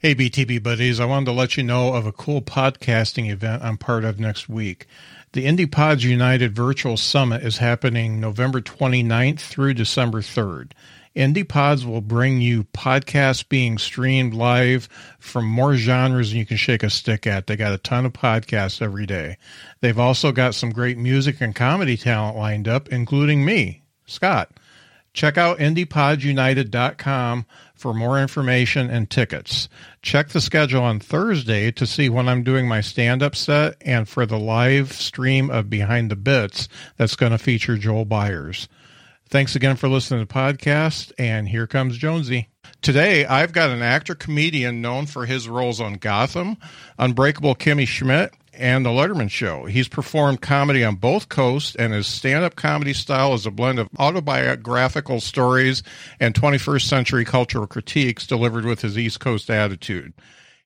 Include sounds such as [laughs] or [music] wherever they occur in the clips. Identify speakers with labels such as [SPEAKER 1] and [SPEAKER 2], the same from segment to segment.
[SPEAKER 1] Hey, BTB buddies, I wanted to let you know of a cool podcasting event I'm part of next week. The Indie Pods United Virtual Summit is happening November 29th through December 3rd. Indie Pods will bring you podcasts being streamed live from more genres than you can shake a stick at. They got a ton of podcasts every day. They've also got some great music and comedy talent lined up, including me, Scott. Check out IndiePodsUnited.com for more information and tickets. Check the schedule on Thursday to see when I'm doing my stand up set and for the live stream of Behind the Bits that's going to feature Joel Byers. Thanks again for listening to the podcast, and here comes Jonesy. Today, I've got an actor comedian known for his roles on Gotham, Unbreakable Kimmy Schmidt, and The Letterman Show. He's performed comedy on both coasts, and his stand up comedy style is a blend of autobiographical stories and 21st century cultural critiques delivered with his East Coast attitude.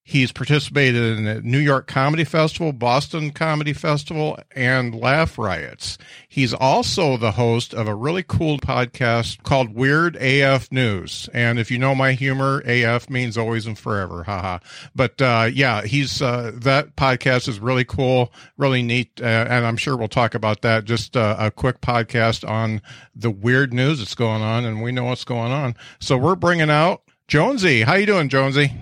[SPEAKER 1] He's participated in the New York Comedy Festival, Boston Comedy Festival, and Laugh Riots. He's also the host of a really cool podcast called Weird AF News. And if you know my humor, AF means always and forever. Haha. But uh, yeah, he's uh, that podcast is really cool, really neat, uh, and I'm sure we'll talk about that. Just uh, a quick podcast on the weird news that's going on, and we know what's going on. So we're bringing out Jonesy. How you doing, Jonesy?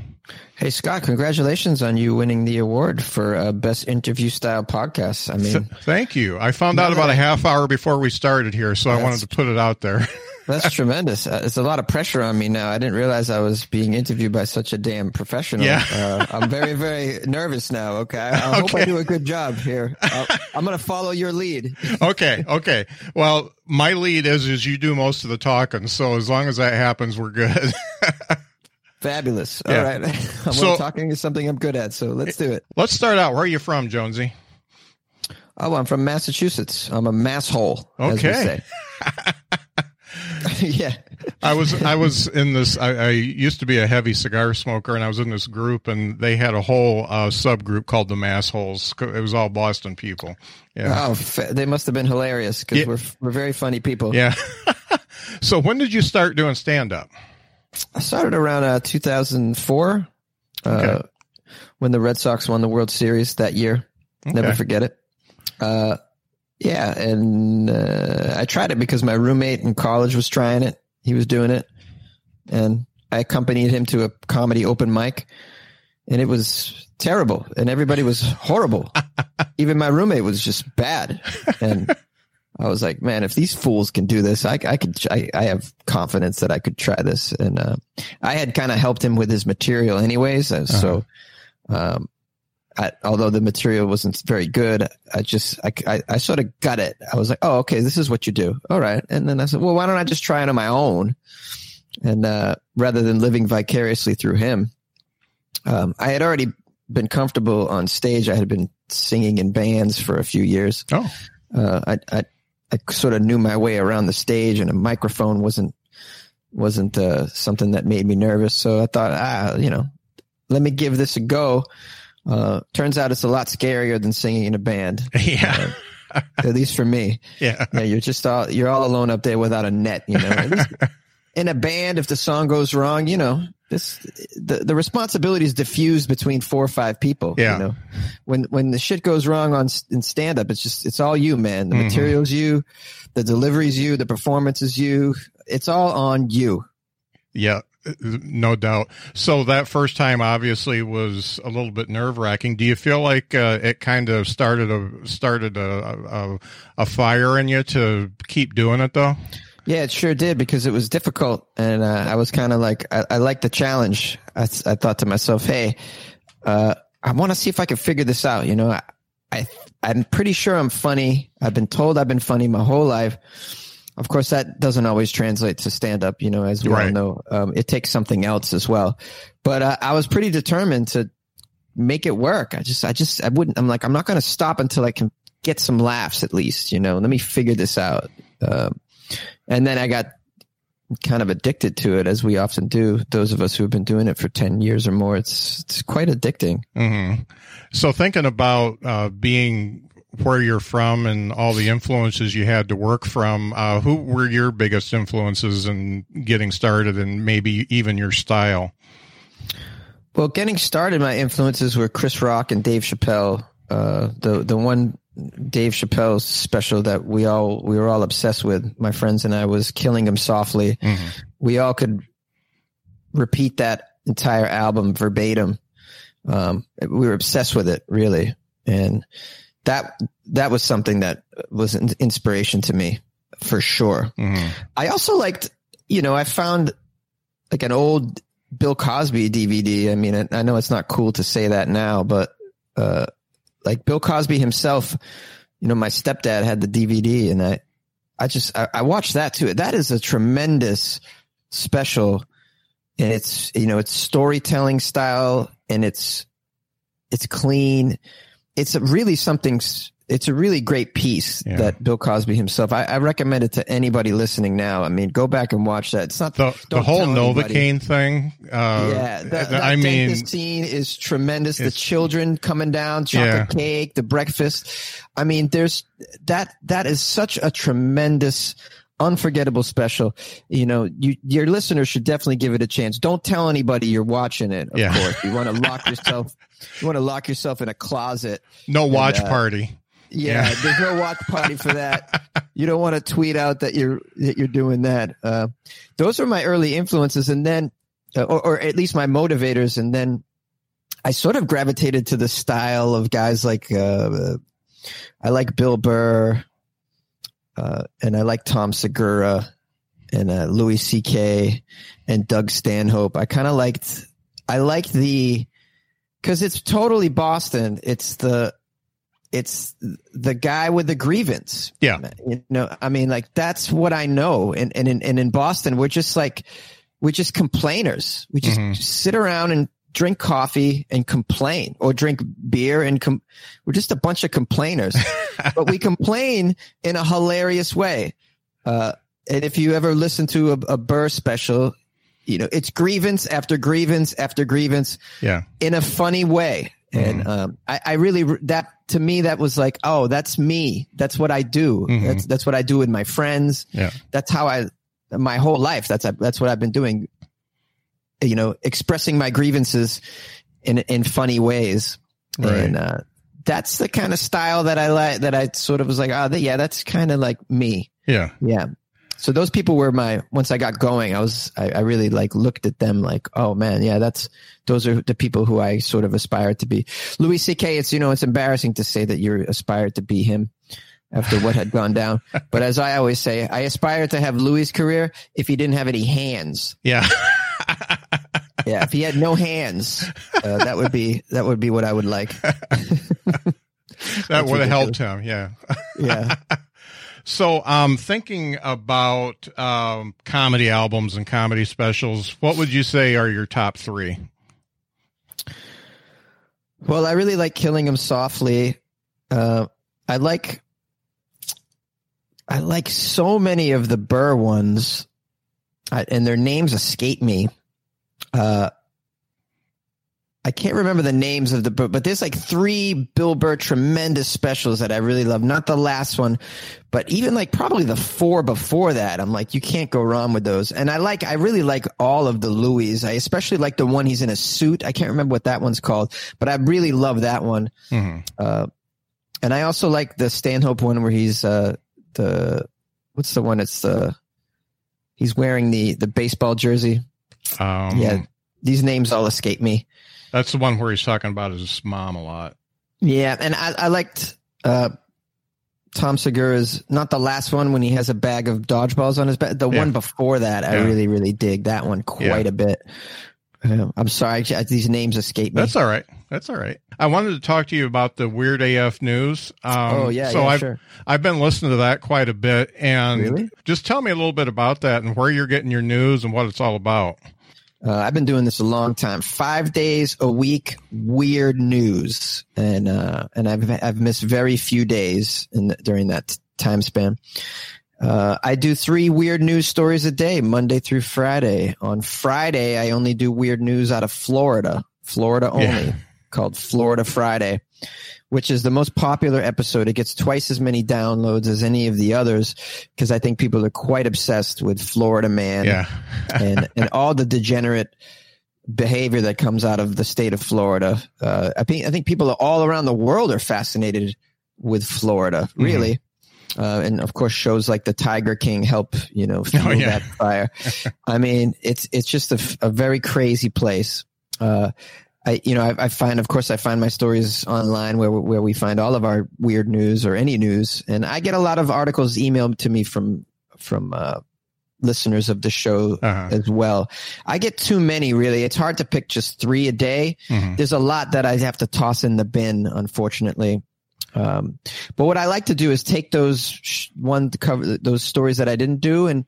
[SPEAKER 2] Hey Scott, congratulations on you winning the award for uh, best interview style podcast. I mean,
[SPEAKER 1] Th- thank you. I found out about a half hour before we started here, so I wanted to put it out there. [laughs]
[SPEAKER 2] that's tremendous. Uh, it's a lot of pressure on me now. I didn't realize I was being interviewed by such a damn professional.
[SPEAKER 1] Yeah.
[SPEAKER 2] uh, I'm very, very nervous now. Okay. I okay. [laughs] hope I do a good job here. i I'm going to follow your lead. [laughs]
[SPEAKER 1] okay. Okay. Well, my lead is, is you do most of the talking. So as long as that happens, we're good.
[SPEAKER 2] Fabulous. All yeah. right. [laughs] I'm so, talking is something I'm good at, so let's do it.
[SPEAKER 1] Let's start out. Where are you from, Jonesy?
[SPEAKER 2] Oh, I'm from Massachusetts. I'm a masshole.
[SPEAKER 1] Okay. [laughs] [laughs]
[SPEAKER 2] yeah.
[SPEAKER 1] I was I was in this. I, I, used to be a heavy cigar smoker, and I was in this group, and they had a whole uh, subgroup called the Massholes. It was all Boston people.
[SPEAKER 2] Yeah. Oh, they must have been hilarious because yeah. we're we're very funny people.
[SPEAKER 1] Yeah. so when did you start doing stand up?
[SPEAKER 2] I started around uh, 2004 uh, okay. when the Red Sox won the World Series that year. Okay. Never forget it. Uh, yeah, and uh, I tried it because my roommate in college was trying it. He was doing it, and I accompanied him to a comedy open mic, and it was terrible, and everybody was horrible. [laughs] Even my roommate was just bad, and I was like, man, if these fools can do this, I, I could, I, I have confidence that I could try this. And, uh, I had kind of helped him with his material anyways. Uh, uh-huh. So, um, I, although the material wasn't very good, I just, I, I, I, sort of got it. I was like, oh, okay, this is what you do. All right. And then I said, well, why don't I just try it on my own? And, uh, rather than living vicariously through him, um, I had already been comfortable on stage. I had been singing in bands for a few years.
[SPEAKER 1] Oh.
[SPEAKER 2] Uh, I, I, I sort of knew my way around the stage, and a microphone wasn't wasn't uh, something that made me nervous. So I thought, ah, you know, let me give this a go. Uh, turns out it's a lot scarier than singing in a band. [laughs]
[SPEAKER 1] Yeah.
[SPEAKER 2] Uh, at least for me. [laughs]
[SPEAKER 1] Yeah.
[SPEAKER 2] Yeah. You're just all, you're all alone up there without a net, you know, [laughs] in a band, if the song goes wrong, you know, this the, the responsibility is diffused between four or five people.
[SPEAKER 1] Yeah.
[SPEAKER 2] You know, when when the shit goes wrong on in stand up, it's just it's all you, man. The mm-hmm. material's you, the deliveries you, the performance is you. It's all on you.
[SPEAKER 1] Yeah, no doubt. So that first time obviously was a little bit nerve wracking. Do you feel like uh, it kind of started a started a, a, a fire in you to keep doing it though?
[SPEAKER 2] Yeah, it sure did because it was difficult, and uh, I was kind of like, I, I liked the challenge. I, I thought to myself, hey, uh, I want to see if I can figure this out. You know, I, I I'm pretty sure I'm funny. I've been told I've been funny my whole life. Of course, that doesn't always translate to stand up. You know, as we
[SPEAKER 1] Right.
[SPEAKER 2] all know, um, it takes something else as well. But uh, I was pretty determined to make it work. I just, I just, I wouldn't. I'm like, I'm not going to stop until I can get some laughs at least. You know, let me figure this out. Um, and then I got kind of addicted to it, as we often do. Those of us who have been doing it for ten years or more, it's it's quite addicting.
[SPEAKER 1] hmm So thinking about uh, being where you're from and all the influences you had to work from, uh, who were your biggest influences in getting started and maybe even your style?
[SPEAKER 2] Well, getting started, my influences were Chris Rock and Dave Chappelle. Uh, the the one Dave Chappelle's special that we all we were all obsessed with, my friends and I, was "Killing Him Softly." We all could repeat that entire album verbatim. Um, we were obsessed with it, really, and that that was something that was an inspiration to me for sure.
[SPEAKER 1] hmm
[SPEAKER 2] I also liked, you know, I found like an old Bill Cosby DVD. I mean, I, I know it's not cool to say that now, but uh, like Bill Cosby himself, you know, my stepdad had the DVD, and I, I just I, I watched that too. That is a tremendous special, and it's you know it's storytelling style, and it's it's clean. It's really something. It's a really great piece
[SPEAKER 1] Yeah.
[SPEAKER 2] that Bill Cosby himself. I, I recommend it to anybody listening now. I mean, go back and watch that. It's not
[SPEAKER 1] The the whole. Novocaine thing. Uh,
[SPEAKER 2] Yeah, that, that
[SPEAKER 1] I mean,
[SPEAKER 2] scene is tremendous. The children coming down, chocolate
[SPEAKER 1] Yeah.
[SPEAKER 2] cake, the breakfast. I mean, there's that. That is such a tremendous, unforgettable special. You know, you your listeners should definitely give it a chance. Don't tell anybody you're watching it. Of
[SPEAKER 1] Yeah.
[SPEAKER 2] course, you want to lock yourself. You want to lock yourself in a closet.
[SPEAKER 1] no watch
[SPEAKER 2] uh,
[SPEAKER 1] party.
[SPEAKER 2] Yeah,
[SPEAKER 1] Yeah.
[SPEAKER 2] there's no watch party for that. [laughs] You don't want to tweet out that you're that you're doing that. Uh, those were my early influences, and then, uh, or, or at least my motivators, and then I sort of gravitated to the style of guys like uh, I like Bill Burr, uh, and I like Tom Segura, and uh, Louis C.K. and Doug Stanhope. I kind of liked I liked the because it's totally Boston. It's the it's the guy with the grievance.
[SPEAKER 1] Yeah.
[SPEAKER 2] You know, I mean, like that's what I know. And and in, and in Boston, we're just like we're just complainers. We just
[SPEAKER 1] Mhm.
[SPEAKER 2] sit around and drink coffee and complain, or drink beer and com- we're just a bunch of complainers. [laughs] but we complain in a hilarious way. Uh, and if you ever listen to a, a Burr special, you know it's grievance after grievance after grievance
[SPEAKER 1] Yeah.
[SPEAKER 2] in a funny way. And um, I, I really that to me that was like, oh, that's me. That's what I do.
[SPEAKER 1] Mhm.
[SPEAKER 2] That's that's what I do with my friends.
[SPEAKER 1] Yeah.
[SPEAKER 2] That's how I my whole life. That's that's what I've been doing. You know, expressing my grievances in in funny ways,
[SPEAKER 1] Right.
[SPEAKER 2] and uh, that's the kind of style that I like. That I sort of was like, oh, yeah, that's kind of like me.
[SPEAKER 1] Yeah.
[SPEAKER 2] Yeah. So those people were my once I got going, I was I, I really like looked at them like, oh man, yeah, that's those are the people who I sort of aspired to be. Louis C.K. It's you know it's embarrassing to say that you're aspired to be him after what had gone down, [laughs] but as I always say, I aspire to have Louis' career if he didn't have any hands.
[SPEAKER 1] Yeah. [laughs]
[SPEAKER 2] Yeah, if he had no hands, uh, that would be that would be what I would like. [laughs]
[SPEAKER 1] that would have helped him. Yeah.
[SPEAKER 2] Yeah.
[SPEAKER 1] So, um, thinking about um, comedy albums and comedy specials, what would you say are your top three?
[SPEAKER 2] Well, I really like killing him softly. Uh, I like, I like so many of the Burr ones, I, and their names escape me. Uh, I can't remember the names of the, but but there's like three Bill Burr tremendous specials that I really love. Not the last one, but even like probably the four before that. I'm like, you can't go wrong with those. And I like, I really like all of the Louis. I especially like the one he's in a suit. I can't remember what that one's called, but I really love that one.
[SPEAKER 1] Mhm.
[SPEAKER 2] Uh, and I also like the Stanhope one where he's uh, the what's the one? It's the he's wearing the the baseball jersey.
[SPEAKER 1] Um,
[SPEAKER 2] Yeah, these names all escape me.
[SPEAKER 1] That's the one where he's talking about his mom a lot.
[SPEAKER 2] Yeah, and I, I liked uh, Tom Segura's not the last one when he has a bag of dodgeballs on his back. The
[SPEAKER 1] Yeah.
[SPEAKER 2] one before that, I really, really dig that one quite a bit. I'm sorry, these names escape me.
[SPEAKER 1] That's all right. That's all right. I wanted to talk to you about the Weird AF news. Um,
[SPEAKER 2] oh yeah,
[SPEAKER 1] so
[SPEAKER 2] yeah,
[SPEAKER 1] I've
[SPEAKER 2] sure.
[SPEAKER 1] I've been listening to that quite a bit, and
[SPEAKER 2] Really?
[SPEAKER 1] just tell me a little bit about that and where you're getting your news and what it's all about.
[SPEAKER 2] Uh, I've been doing this a long time. Five days a week, weird news, and uh, and I've I've missed very few days in the, during that time span. Uh, I do three weird news stories a day, Monday through Friday. On Friday, I only do weird news out of Florida, Florida only,
[SPEAKER 1] Yeah.
[SPEAKER 2] called Florida Friday, which is the most popular episode. It gets twice as many downloads as any of the others because I think people are quite obsessed with Florida man
[SPEAKER 1] yeah, [laughs]
[SPEAKER 2] and and all the degenerate behavior that comes out of the state of Florida. Uh, I think I think people all around the world are fascinated with Florida,
[SPEAKER 1] Mm-hmm.
[SPEAKER 2] really. Uh, and of course, shows like the Tiger King help you know [laughs] fuel
[SPEAKER 1] Oh, yeah.
[SPEAKER 2] that fire. I mean, it's it's just a very crazy place. Uh, I you know I, I find of course I find my stories online where where we find all of our weird news or any news, and I get a lot of articles emailed to me from from uh, listeners of the show
[SPEAKER 1] Uh-huh.
[SPEAKER 2] as well. I get too many really. It's hard to pick just three a day.
[SPEAKER 1] Mhm.
[SPEAKER 2] There's a lot that I have to toss in the bin, unfortunately. Um, but what I like to do is take those sh- one cover those stories that I didn't do and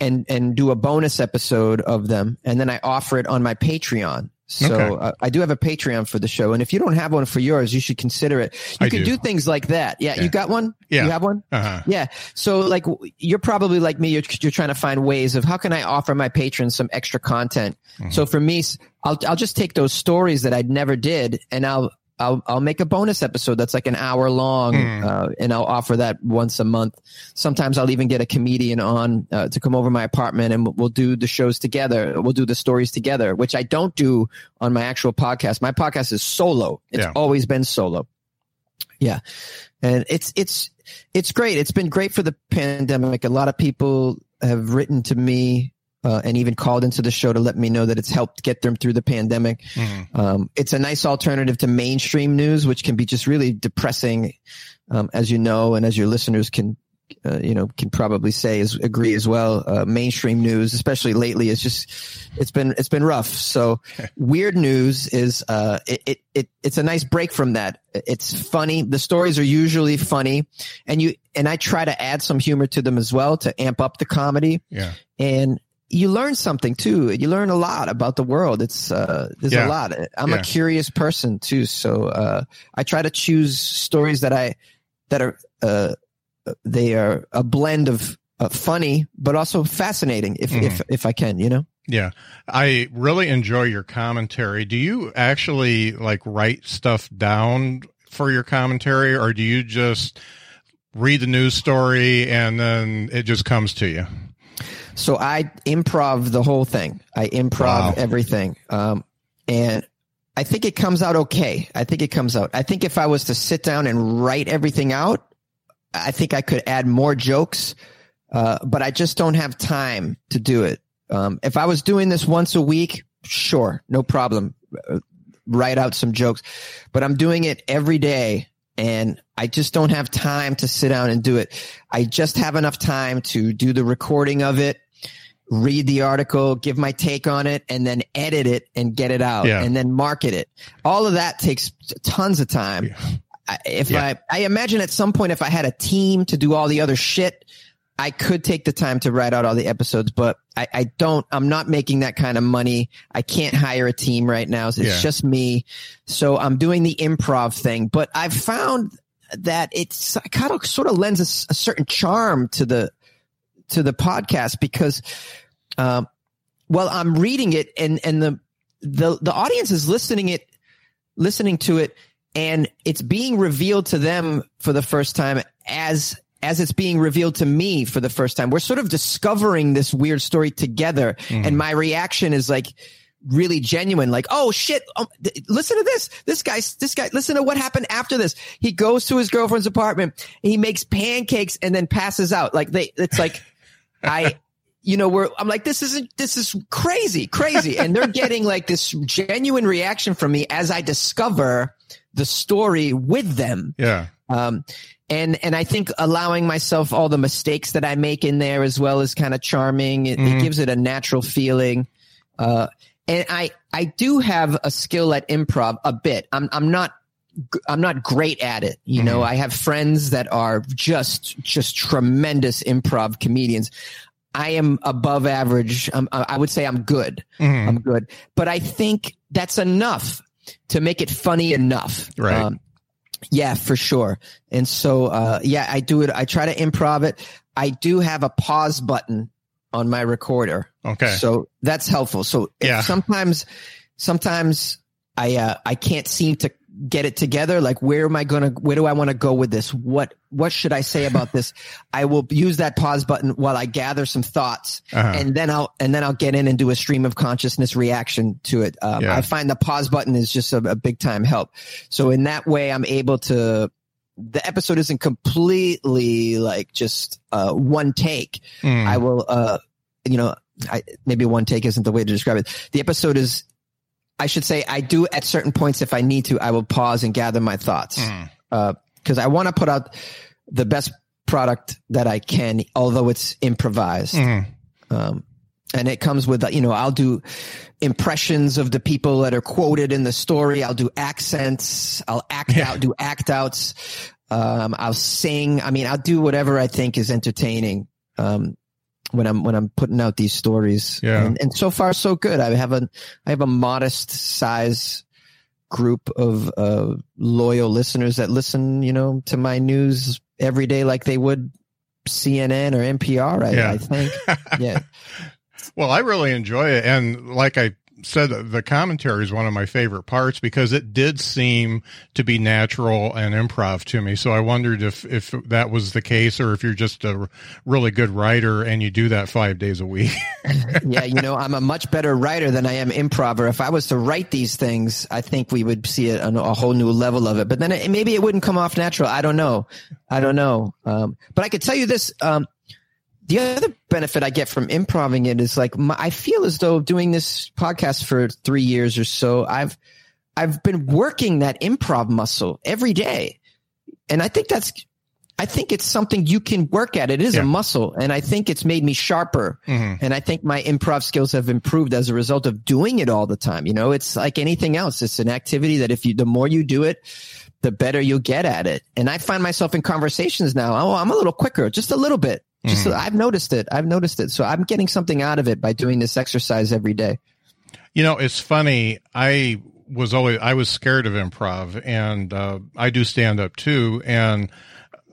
[SPEAKER 2] and and do a bonus episode of them, and then I offer it on my Patreon. So
[SPEAKER 1] Okay.
[SPEAKER 2] uh, I do have a Patreon for the show, and if you don't have one for yours, you should consider it. You
[SPEAKER 1] I
[SPEAKER 2] can
[SPEAKER 1] do.
[SPEAKER 2] do. things like that. Yeah,
[SPEAKER 1] Yeah.
[SPEAKER 2] you got one.
[SPEAKER 1] Yeah.
[SPEAKER 2] you have one.
[SPEAKER 1] uh-huh.
[SPEAKER 2] Yeah. So like you're probably like me. You're, you're trying to find ways of how can I offer my patrons some extra content. So for me, I'll I'll just take those stories that I never did, and I'll I'll I'll make a bonus episode that's like an hour long,
[SPEAKER 1] Mm.
[SPEAKER 2] uh, and I'll offer that once a month. Sometimes I'll even get a comedian on uh, to come over my apartment, and we'll- do the shows together. We'll do the stories together, which I don't do on my actual podcast. My podcast is solo. It's
[SPEAKER 1] Yeah.
[SPEAKER 2] always been solo. Yeah, and it's it's it's great. It's been great for the pandemic. A lot of people have written to me uh, and even called into the show to let me know that it's helped get them through the pandemic.
[SPEAKER 1] Mhm.
[SPEAKER 2] Um, it's a nice alternative to mainstream news, which can be just really depressing, um, as you know, and as your listeners can, uh, you know, can probably say is agree as well. Uh, mainstream news, especially lately, is just it's been it's been rough. So [laughs] weird news is uh, it, it it it's a nice break from that. It's funny. The stories are usually funny, and you and I try to add some humor to them as well to amp up the comedy
[SPEAKER 1] Yeah,
[SPEAKER 2] and you learn something too. You learn a lot about the world. It's uh, there's
[SPEAKER 1] Yeah.
[SPEAKER 2] a lot. I'm
[SPEAKER 1] Yeah.
[SPEAKER 2] a curious person too, so uh, I try to choose stories that I that are uh, they are a blend of uh, funny but also fascinating if
[SPEAKER 1] Mm-hmm.
[SPEAKER 2] if if I can, you know.
[SPEAKER 1] yeah. I really enjoy your commentary. Do you actually like write stuff down for your commentary, or do you just read the news story and then it just comes to you?
[SPEAKER 2] So I improv the whole thing. I improv
[SPEAKER 1] Wow.
[SPEAKER 2] everything. Um, and I think it comes out okay. I think it comes out. I think if I was to sit down and write everything out, I think I could add more jokes. Uh, but I just don't have time to do it. Um, if I was doing this once a week, sure, no problem. Uh, write out some jokes, but I'm doing it every day and I just don't have time to sit down and do it. I just have enough time to do the recording of it, read the article, give my take on it, and then edit it and get it out
[SPEAKER 1] Yeah.
[SPEAKER 2] and then market it. All of that takes tons of time.
[SPEAKER 1] Yeah.
[SPEAKER 2] I- If
[SPEAKER 1] Yeah.
[SPEAKER 2] I, I imagine at some point, if I had a team to do all the other shit, I could take the time to write out all the episodes, but I, I don't, I'm not making that kind of money. I can't hire a team right now. It's
[SPEAKER 1] Yeah.
[SPEAKER 2] just me. So I'm doing the improv thing, but I've found that it's kind of sort of lends a certain charm to the, to the podcast because, um, well, I'm reading it and, and the, the, the audience is listening it, listening to it and it's being revealed to them for the first time as as it's being revealed to me for the first time. We're sort of discovering this weird story together and my reaction is like really genuine like oh shit um, th- listen to this this guy this guy listen to what happened after this he goes to his girlfriend's apartment he makes pancakes and then passes out like they it's like i you know we're i'm like this isn't this is crazy crazy and they're [laughs] getting like this genuine reaction from me as i discover the story with them
[SPEAKER 1] Yeah.
[SPEAKER 2] um, and and I think allowing myself all the mistakes that I make in there as well is kind of charming. It, mm-hmm. it, gives it a natural feeling. Uh, and I I do have a skill at improv a bit. I'm I'm not I'm not great at it. You mm-hmm. know, I have friends that are just just tremendous improv comedians. I am above average. I'm, I would say I'm good. Mm-hmm. I'm good, but I think that's enough to make it funny enough.
[SPEAKER 1] Right. Um,
[SPEAKER 2] yeah, for sure. And so, uh, yeah, I do it. I try to improv it. I do have a pause button on my recorder.
[SPEAKER 1] Okay.
[SPEAKER 2] So that's helpful. So
[SPEAKER 1] yeah.
[SPEAKER 2] sometimes, sometimes I, uh, I can't seem to get it together like where am i going to where do i want to go with this what what should i say about this [laughs] i will use that pause button while i gather some thoughts uh-huh. and then i'll and then i'll get in and do a stream of consciousness reaction to it um, yeah. i find the pause button is just a, a big time help so in that way i'm able to the episode isn't completely like just uh, one take mm. i will uh you know I, maybe one take isn't the way to describe it the episode is I should say I do at certain points if I need to, I will pause and gather my thoughts because mm. uh, I want to put out the best product that I can, although it's improvised. Mm. Um, and it comes with you know I'll do impressions of the people that are quoted in the story. I'll do accents. I'll act yeah. out, do act outs. Um, I'll sing. I mean, I'll do whatever I think is entertaining. Um, when I'm when I'm putting out these stories.
[SPEAKER 1] Yeah.
[SPEAKER 2] And, and so far so good. I have a I have a modest size group of uh, loyal listeners that listen, you know, to my news every day like they would CNN or NPR. I, yeah. I think. [laughs] Yeah.
[SPEAKER 1] Well, I really enjoy it, and like I said the commentary is one of my favorite parts because it did seem to be natural and improv to me. So I wondered if if that was the case or if you're just a really good writer and you do that five days a week. [laughs]
[SPEAKER 2] yeah, you know, I'm a much better writer than I am improver. If I was to write these things, I think we would see a, a whole new level of it. But then it, maybe it wouldn't come off natural. I don't know. I don't know. Um, but I could tell you this. Um, the other benefit I get from improving it is like my, I feel as though doing this podcast for three years or so, I've I've been working that improv muscle every day, and I think that's I think it's something you can work at. It is yeah. a muscle, and I think it's made me sharper. Mm-hmm. And I think my improv skills have improved as a result of doing it all the time. You know, it's like anything else. It's an activity that if you the more you do it, the better you'll get at it. And I find myself in conversations now. Oh, I'm a little quicker, just a little bit. Just mm-hmm. I've noticed it. I've noticed it. So I'm getting something out of it by doing this exercise every day.
[SPEAKER 1] You know, it's funny. I was always I was scared of improv, and uh, I do stand up too. And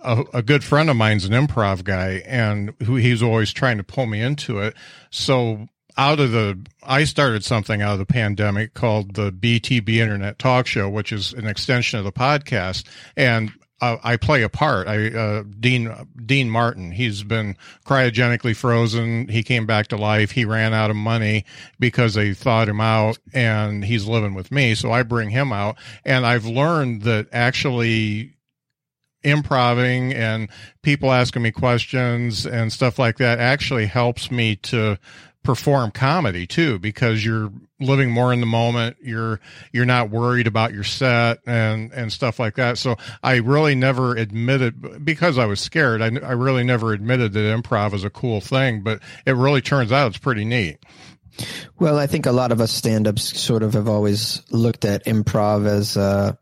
[SPEAKER 1] a, a, good friend of mine's an improv guy, and who he's always trying to pull me into it. So out of the I started something out of the pandemic called the BTB Internet Talk Show, which is an extension of the podcast. And I play a part. I uh, Dean Dean Martin. He's been cryogenically frozen. He came back to life. He ran out of money because they thawed him out, and he's living with me. So I bring him out, and I've learned that actually improving and people asking me questions and stuff like that actually helps me to perform comedy too because you're living more in the moment. You're you're not worried about your set and and stuff like that. So i really never admitted because i was scared i, I really never admitted that improv is a cool thing but it really turns out it's pretty neat.
[SPEAKER 2] Well i think a lot of us stand-ups sort of have always looked at improv as uh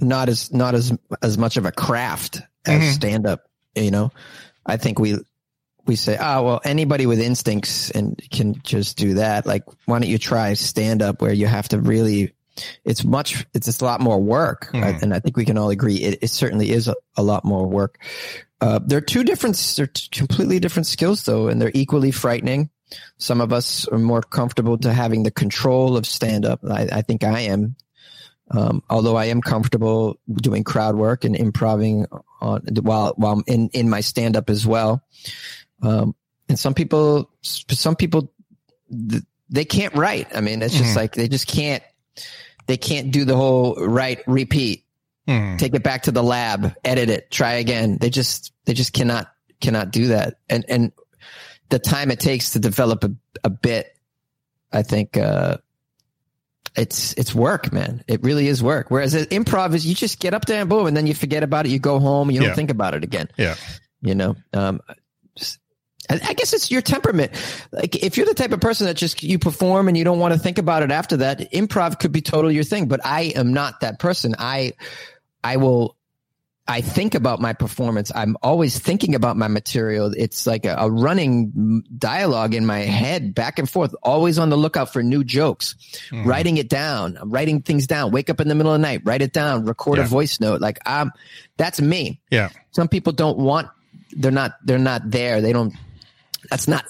[SPEAKER 2] not as not as as much of a craft as mm-hmm. stand-up you know i think we we say, oh, well, anybody with instincts and can just do that. Like, why don't you try stand up where you have to really, it's much, it's just a lot more work. Mm. Right? And I think we can all agree it, it certainly is a, a, lot more work. Uh, they're two different, they're completely different skills though, and they're equally frightening. Some of us are more comfortable to having the control of stand up. I, I think I am. Um, although I am comfortable doing crowd work and improvising on while while in in my stand up as well. Um, and some people, some people, they can't write. I mean, it's just mm. like they just can't. They can't do the whole write, repeat, mm. take it back to the lab, edit it, try again. They just, they just cannot, cannot do that. And and the time it takes to develop a, a bit, I think, uh, it's it's work, man. It really is work. Whereas improv is you just get up there and boom, and then you forget about it. You go home, you don't
[SPEAKER 1] Yeah.
[SPEAKER 2] think about it again.
[SPEAKER 1] Yeah.
[SPEAKER 2] You know, um, just- I I guess it's your temperament. Like if you're the type of person that just you perform and you don't want to think about it after that, improv could be totally your thing. But I am not that person. I I will. I think about my performance. I'm always thinking about my material. It's like a, a running dialogue in my head, back and forth, always on the lookout for new jokes,
[SPEAKER 1] Mhm.
[SPEAKER 2] writing it down, I'm writing things down, wake up in the middle of the night, write it down, record
[SPEAKER 1] Yeah.
[SPEAKER 2] a voice note. Like, um, that's me
[SPEAKER 1] Yeah.
[SPEAKER 2] some people don't want they're not they're not there they don't that's not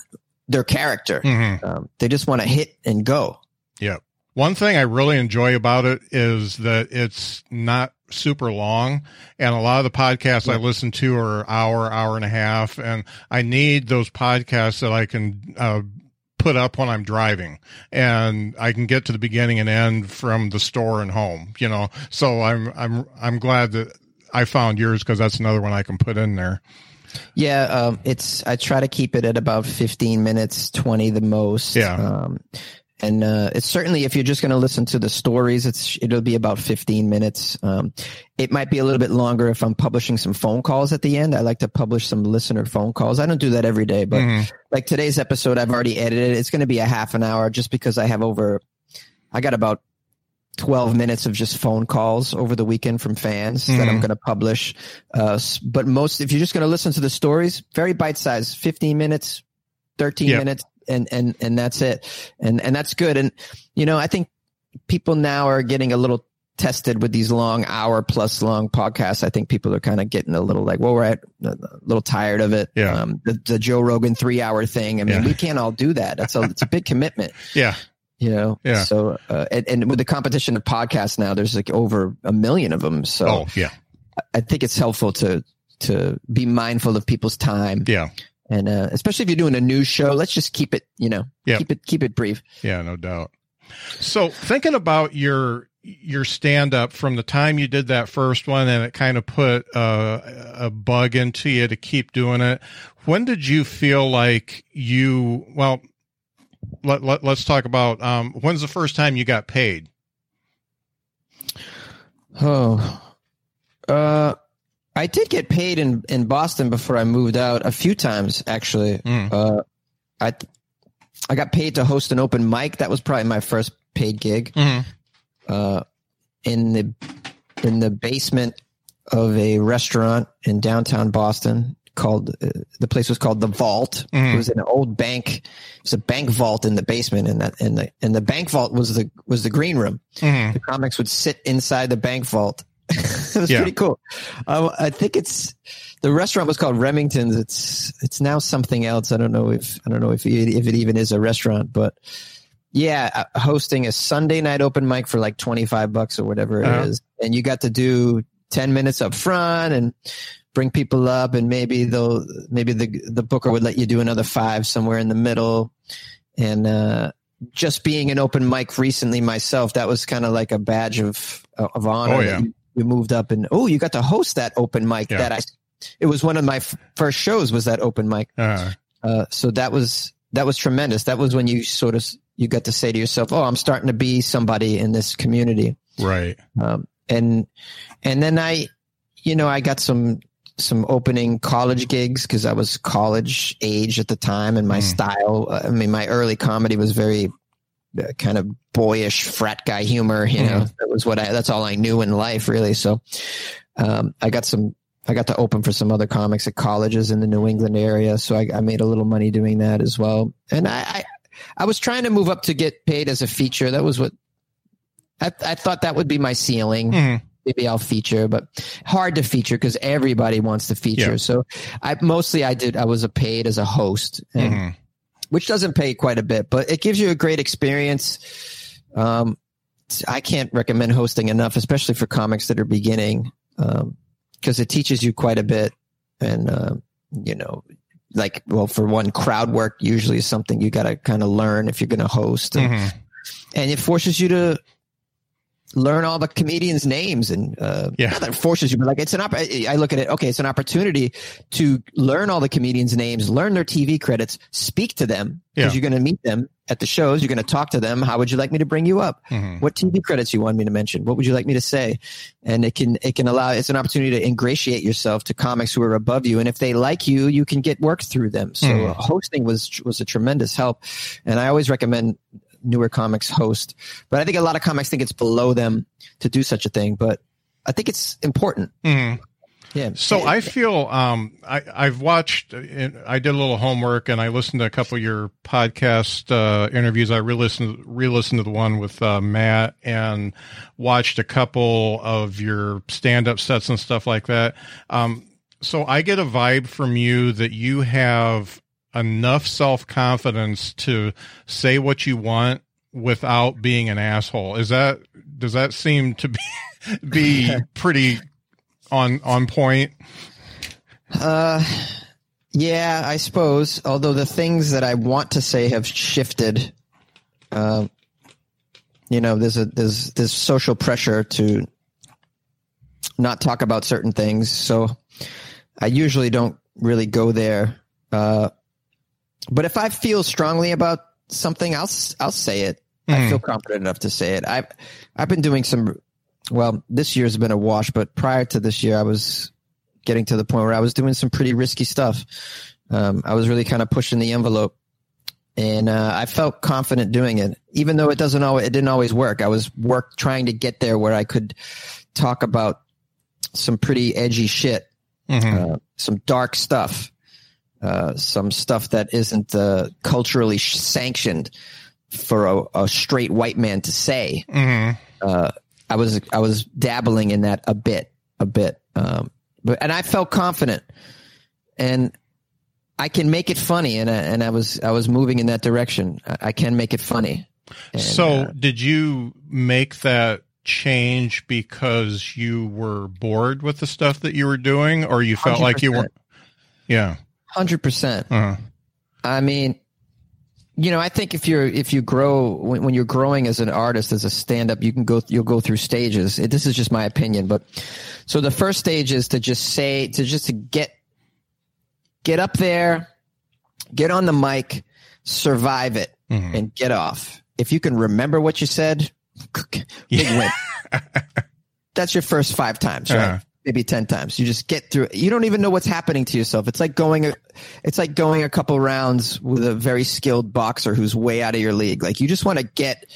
[SPEAKER 2] their character
[SPEAKER 1] Mhm.
[SPEAKER 2] um, they just want to hit and go
[SPEAKER 1] Yeah. One thing I really enjoy about it is that it's not super long. And a lot of the podcasts I listen to are hour, hour and a half. And I need those podcasts that I can, uh, put up when I'm driving and I can get to the beginning and end from the store and home, you know? So I'm, I'm, I'm glad that I found yours because that's another one I can put in there.
[SPEAKER 2] yeah um, it's i try to keep it at about 15 minutes 20 the most
[SPEAKER 1] Yeah.
[SPEAKER 2] um, and uh, it's certainly if you're just going to listen to the stories it's it'll be about 15 minutes um, it might be a little bit longer if i'm publishing some phone calls at the end i like to publish some listener phone calls i don't do that every day but
[SPEAKER 1] Mhm.
[SPEAKER 2] like today's episode i've already edited it's going to be a half an hour just because i have over i got about 12 minutes of just phone calls over the weekend from fans that i'm
[SPEAKER 1] Mhm.
[SPEAKER 2] going to publish uh, but most if you're just going to listen to the stories very bite sized 15 minutes 13
[SPEAKER 1] Yep.
[SPEAKER 2] minutes and and and that's it and and that's good and you know i think people now are getting a little tested with these long hour plus long podcasts i think people are kind of getting a little like well we're at a little tired of it
[SPEAKER 1] Yeah.
[SPEAKER 2] um, the, the joe rogan three hour thing i mean
[SPEAKER 1] Yeah.
[SPEAKER 2] we can't all do that that's a it's a big commitment
[SPEAKER 1] Yeah.
[SPEAKER 2] you know
[SPEAKER 1] Yeah.
[SPEAKER 2] so uh, and, and with the competition of podcasts now there's like over a million of them so
[SPEAKER 1] Oh, yeah.
[SPEAKER 2] i think it's helpful to to be mindful of people's time
[SPEAKER 1] Yeah.
[SPEAKER 2] And uh, especially if you're doing a news show let's just keep it you know keep it keep it brief
[SPEAKER 1] Yeah, no doubt. So thinking about your your stand up from the time you did that first one and it kind of put uh, a bug into you to keep doing it. When did you feel like you well let, let us talk about um when's the first time you got paid?
[SPEAKER 2] Oh, uh, I did get paid in in Boston before I moved out a few times actually.
[SPEAKER 1] Mm.
[SPEAKER 2] Uh, I I got paid to host an open mic. That was probably my first paid gig.
[SPEAKER 1] Mhm.
[SPEAKER 2] Uh, in the in the basement of a restaurant in downtown Boston called uh, the place was called the Vault.
[SPEAKER 1] Mhm.
[SPEAKER 2] It was an old bank. It was a bank vault in the basement, and that and the and the bank vault was the was the green room
[SPEAKER 1] Mhm.
[SPEAKER 2] the comics would sit inside the bank vault. [laughs] it was
[SPEAKER 1] Yeah.
[SPEAKER 2] pretty cool. Um, I think it's the restaurant was called Remington's. It's it's now something else. I don't know if I don't know if it, if it even is a restaurant, but yeah, uh, hosting a Sunday night open mic for like twenty five bucks or whatever it is,
[SPEAKER 1] Uh-huh.
[SPEAKER 2] and you got to do ten minutes up front and bring people up, and maybe they'll maybe the the booker would let you do another five somewhere in the middle, and. uh just being an open mic recently myself, that was kind of like a badge of of honor.
[SPEAKER 1] Oh, yeah.
[SPEAKER 2] You, moved up and oh, you got to host that open mic.
[SPEAKER 1] Yeah.
[SPEAKER 2] That I, it was one of my f- first shows. Was that open mic?
[SPEAKER 1] Uh,
[SPEAKER 2] Uh, so that was that was tremendous. That was when you sort of you got to say to yourself, "Oh, I'm starting to be somebody in this community."
[SPEAKER 1] right.
[SPEAKER 2] Um, and and then I, you know, I got some some opening college gigs because I was college age at the time, and my
[SPEAKER 1] Mm.
[SPEAKER 2] style. uh, I mean, my early comedy was very kind of boyish frat guy humor. You know, that was what I. That's all I knew in life, really. So, um, I got some. I got to open for some other comics at colleges in the New England area, so I, I made a little money doing that as well. And I, I, I was trying to move up to get paid as a feature. That was what I, I thought that would be my ceiling
[SPEAKER 1] Mhm.
[SPEAKER 2] maybe I'll feature, but hard to feature because everybody wants to feature.
[SPEAKER 1] Yeah.
[SPEAKER 2] So I mostly I did I was a paid as a host, and,
[SPEAKER 1] Mhm.
[SPEAKER 2] Which doesn't pay quite a bit, but it gives you a great experience. Um, I can't recommend hosting enough, especially for comics that are beginning, because it teaches you quite a bit, and uh, you know. Like, well, for one, crowd work usually is something you got to kind of learn if you're going to host. And,
[SPEAKER 1] Mhm.
[SPEAKER 2] and it forces you to learn all the comedians' names and uh,
[SPEAKER 1] Yeah.
[SPEAKER 2] that forces you, but like it's an opp- I look at it. Okay, it's an opportunity to learn all the comedians' names, learn their TV credits, speak to them because
[SPEAKER 1] Yeah.
[SPEAKER 2] you're going to meet them at the shows. You're going to talk to them. How would you like me to bring you up?
[SPEAKER 1] Mhm.
[SPEAKER 2] What TV credits you want me to mention? What would you like me to say? And it can it can allow it's an opportunity to ingratiate yourself to comics who are above you, and if they like you, you can get work through them. So
[SPEAKER 1] Hmm.
[SPEAKER 2] uh, hosting was was a tremendous help, and I always recommend newer comics host. But I think a lot of comics think it's below them to do such a thing, but I think it's important.
[SPEAKER 1] Mhm.
[SPEAKER 2] Yeah.
[SPEAKER 1] So I feel um, I, I've watched. uh, I did a little homework and I listened to a couple of your podcast uh, interviews. I re-listened, re-listened to the one with uh, Matt and watched a couple of your stand-up sets and stuff like that. Um, so I get a vibe from you that you have enough self-confidence to say what you want without being an asshole. Is that does that seem to be [laughs] be [laughs] pretty on on point?
[SPEAKER 2] Uh, yeah, I suppose. Although the things that I want to say have shifted. Um, you know, there's a there's there's social pressure to not talk about certain things, so I usually don't really go there. Uh, but if I feel strongly about something, I'll I'll say it. I
[SPEAKER 1] Mhm.
[SPEAKER 2] feel confident enough to say it. I've I've been doing some. Well, this year's been a wash, but prior to this year, I was getting to the point where I was doing some pretty risky stuff. Um, I was really kind of pushing the envelope, and uh, I felt confident doing it, even though it doesn't always it didn't always work. I was work trying to get there where I could talk about some pretty edgy shit,
[SPEAKER 1] Mhm.
[SPEAKER 2] uh, some dark stuff, uh, some stuff that isn't uh, culturally sh- sanctioned for a, a straight white man to say
[SPEAKER 1] Mhm.
[SPEAKER 2] uh, I was I was dabbling in that a bit, a bit, um, but and I felt confident, and I can make it funny, and I, and I was I was moving in that direction. I, I can make it funny. And,
[SPEAKER 1] So,
[SPEAKER 2] uh,
[SPEAKER 1] did you make that change because you were bored with the stuff that you were doing, or you felt like you weren't? Yeah.
[SPEAKER 2] Hundred percent.
[SPEAKER 1] Uh,
[SPEAKER 2] I mean, you know, I think if you're if you grow when, when you're growing as an artist as a stand up, you can go you'll go through stages. It- This is just my opinion, but so the first stage is to just say to just to get get up there, get on the mic, survive it,
[SPEAKER 1] mhm.
[SPEAKER 2] and get off. If you can remember what you said, [laughs] big
[SPEAKER 1] Yeah.
[SPEAKER 2] win. [laughs] That's your first five times, right?
[SPEAKER 1] Yeah.
[SPEAKER 2] Maybe ten times. You just get through. it. You don't even know what's happening to yourself. It's like going. A, it's like going a couple rounds with a very skilled boxer who's way out of your league. Like you just want to get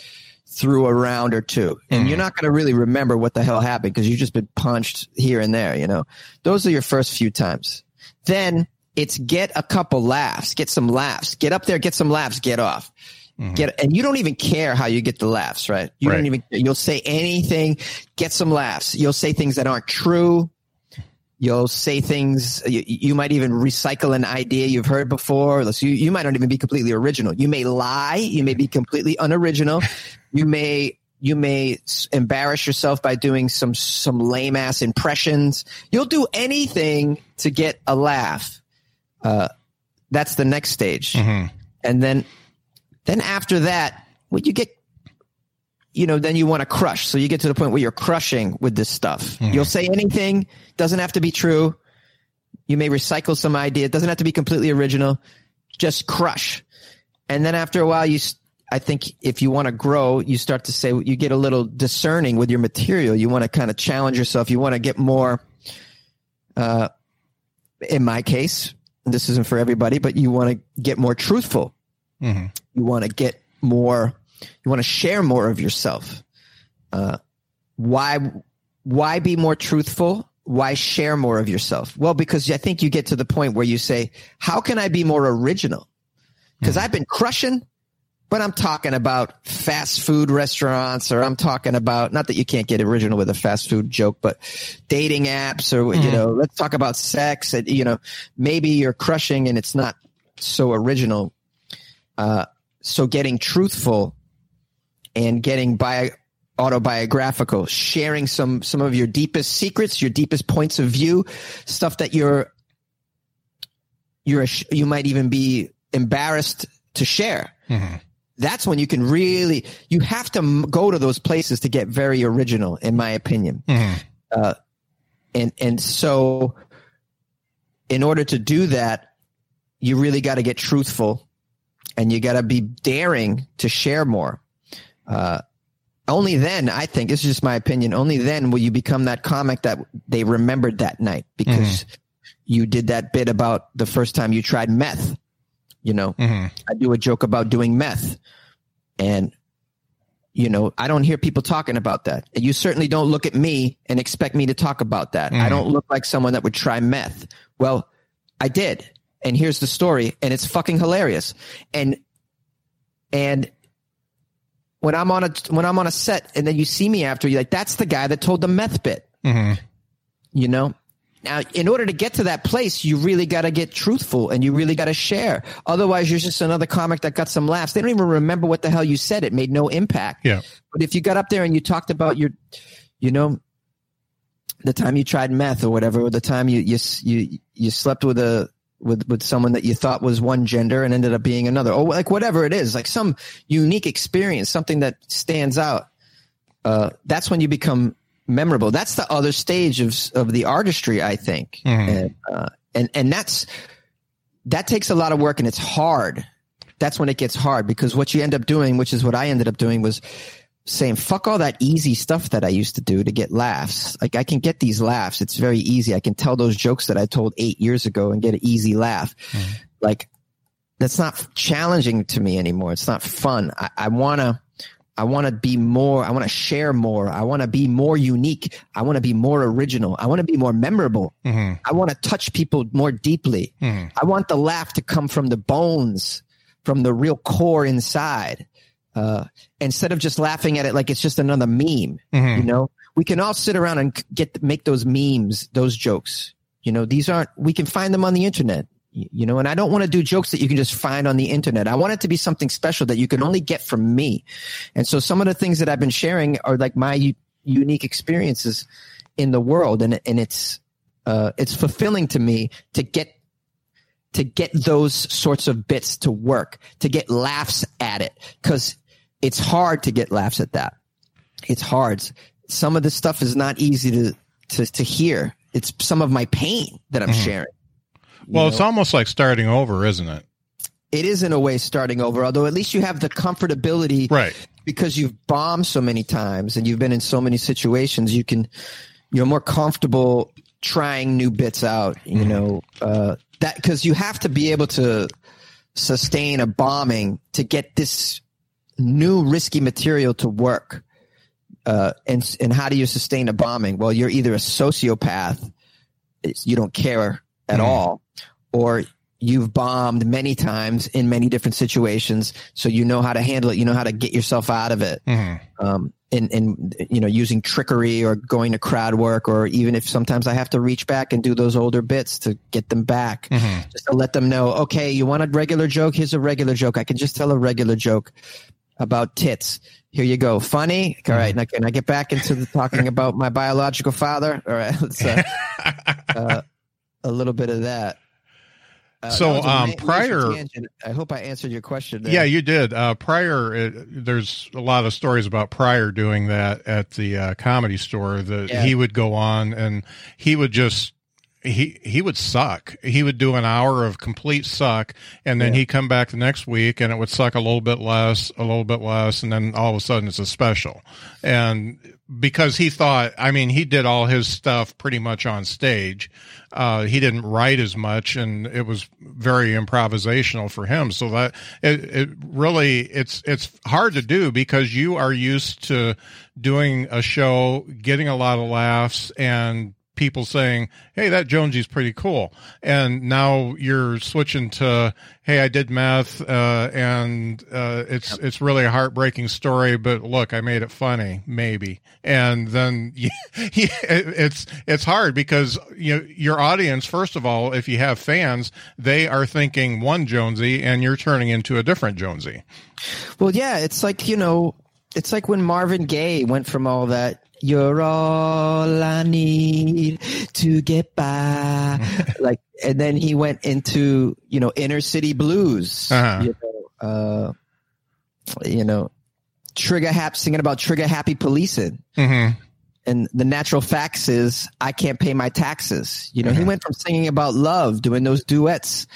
[SPEAKER 2] through a round or two, and
[SPEAKER 1] Mhm.
[SPEAKER 2] you're not going to really remember what the hell happened because you've just been punched here and there. You know, those are your first few times. Then it's get a couple laughs, get some laughs, get up there, get some laughs, get off. Get and you don't even care how you get the laughs, right? You
[SPEAKER 1] Right.
[SPEAKER 2] don't even you'll say anything, get some laughs. You'll say things that aren't true. You'll say things you, you might even recycle an idea you've heard before. So you, you might not even be completely original. You may lie, you may be completely unoriginal. you may you may embarrass yourself by doing some some lame ass impressions. You'll do anything to get a laugh. Uh, that's the next stage
[SPEAKER 1] Mhm.
[SPEAKER 2] and then then after that when you get you know then you want to crush. So you get to the point where you're crushing with this stuff. You'll say anything doesn't have to be true. You may recycle some idea. It doesn't have to be completely original. Just crush. And then after a while you I think if you want to grow you start to say you get a little discerning with your material. You want to kind of challenge yourself. You want to get more uh in my case this isn't for everybody but you want to get more truthful
[SPEAKER 1] Mhm.
[SPEAKER 2] you want to get more you want to share more of yourself. Uh, why why be more truthful? Why share more of yourself? Well because i think you get to the point where you say how can i be more original? Because i've been crushing but i'm talking about fast food restaurants or i'm talking about not that you can't get original with a fast food joke but dating apps or you know let's talk about sex and, you know maybe you're crushing and it's not so original uh, so getting truthful and getting bio, autobiographical, sharing some some of your deepest secrets, your deepest points of view, stuff that you're you're you might even be embarrassed to share.
[SPEAKER 1] Mhm.
[SPEAKER 2] that's when you can really you have to m- go to those places to get very original in my opinion
[SPEAKER 1] Mhm.
[SPEAKER 2] uh, and and so in order to do that you really got to get truthful and you got to be daring to share more uh, only then i think this is just my opinion only then will you become that comic that they remembered that night because you did that bit about the first time you tried meth you know
[SPEAKER 1] Mhm.
[SPEAKER 2] I do a joke about doing meth. And, you know, I don't hear people talking about that. And you certainly don't look at me and expect me to talk about that. I
[SPEAKER 1] Mhm.
[SPEAKER 2] don't look like someone that would try meth. Well, I did. And here's the story. And it's fucking hilarious. And, and, when I'm on a when I'm on a set and then you see me after you're like that's the guy that told the meth bit
[SPEAKER 1] Mhm.
[SPEAKER 2] you know now in order to get to that place you really got to get truthful and you really got to share otherwise you're just another comic that got some laughs they don't even remember what the hell you said it made no impact
[SPEAKER 1] Yeah.
[SPEAKER 2] but if you got up there and you talked about your you know the time you tried meth or whatever or the time you you you, you slept with a with with someone that you thought was one gender and ended up being another or like whatever it is like some unique experience something that stands out uh that's when you become memorable. That's the other stage of of the artistry i think.
[SPEAKER 1] Mhm.
[SPEAKER 2] and uh and and that's that takes a lot of work and it's hard. That's when it gets hard because what you end up doing which is what i ended up doing was saying fuck all that easy stuff that i used to do to get laughs like i can get these laughs it's very easy i can tell those jokes that i told eight years ago and get an easy laugh like that's not challenging to me anymore it's not fun i, I want to I want to be more, I want to share more. I want to be more unique. I want to be more original. I want to be more memorable.
[SPEAKER 1] Mhm.
[SPEAKER 2] I want to touch people more deeply.
[SPEAKER 1] Mhm.
[SPEAKER 2] I want the laugh to come from the bones, from the real core inside. Uh, instead of just laughing at it like it's just another meme,
[SPEAKER 1] Mhm.
[SPEAKER 2] you know, we can all sit around and get, make those memes, those jokes. You know, these aren't, we can find them on the internet, you know, and I don't want to do jokes that you can just find on the internet. I want it to be something special that you can only get from me. And so some of the things that I've been sharing are like my u- unique experiences in the world. And, and it's, uh, it's fulfilling to me to get to get those sorts of bits to work, to get laughs at it, because it's hard to get laughs at that. It's hard. Some of this stuff is not easy to to, to hear. It's some of my pain that I'm
[SPEAKER 1] Mhm.
[SPEAKER 2] sharing.
[SPEAKER 1] Well,
[SPEAKER 2] know?
[SPEAKER 1] it's almost like starting over, isn't it?
[SPEAKER 2] it is in a way starting over, although at least you have the comfortability
[SPEAKER 1] Right.
[SPEAKER 2] because you've bombed so many times and you've been in so many situations. You can you're more comfortable trying new bits out. You
[SPEAKER 1] Mhm.
[SPEAKER 2] know uh, that because you have to be able to sustain a bombing to get this new risky material to work. Uh, and and how do you sustain a bombing? Well, you're either a sociopath, you don't care at
[SPEAKER 1] Mhm.
[SPEAKER 2] all, or you've bombed many times in many different situations, so you know how to handle it. You know how to get yourself out of it.
[SPEAKER 1] Mhm.
[SPEAKER 2] Um, in, in you know using trickery or going to crowd work, or even if sometimes I have to reach back and do those older bits to get them back
[SPEAKER 1] Mhm.
[SPEAKER 2] just to let them know, okay, you want a regular joke? Here's a regular joke. I can just tell a regular joke about tits. Here you go. Funny. All right. Now can I get back into the talking about my biological father? All right. [laughs] Let's uh, [laughs] uh, a little bit of that. Uh,
[SPEAKER 1] So,
[SPEAKER 2] that
[SPEAKER 1] um, Pryor-
[SPEAKER 2] tangent. I hope I answered your question. There.
[SPEAKER 1] Yeah, you did. Uh, Pryor, it, there's a lot of stories about Pryor doing that at the uh, comedy store. That
[SPEAKER 2] Yeah.
[SPEAKER 1] he would go on and he would just he he would suck. He would do an hour of complete suck, and then
[SPEAKER 2] Yeah.
[SPEAKER 1] he'd come back the next week, and it would suck a little bit less, a little bit less, and then all of a sudden it's a special. And because he thought, I mean, he did all his stuff pretty much on stage. Uh, he didn't write as much, and it was very improvisational for him. So that it, it really it's it's hard to do because you are used to doing a show, getting a lot of laughs, and people saying, "Hey, that Jonesy's pretty cool," and now you're switching to, "Hey, I did meth, uh, and uh, it's it's really a heartbreaking story, but look, I made it funny, maybe." And then [laughs] it's it's hard because you know, your audience, first of all, if you have fans, they are thinking one Jonesy, and you're turning into a different Jonesy.
[SPEAKER 2] Well, yeah, it's like you know, it's like when Marvin Gaye went from all that. You're all I need to get by, [laughs] like, and then he went into you know inner city blues.
[SPEAKER 1] Uh-huh.
[SPEAKER 2] You know, uh, you know, trigger happy, singing about trigger happy policing.
[SPEAKER 1] Mm-hmm.
[SPEAKER 2] And the natural facts is I can't pay my taxes. You know, he went from singing about love, doing those duets,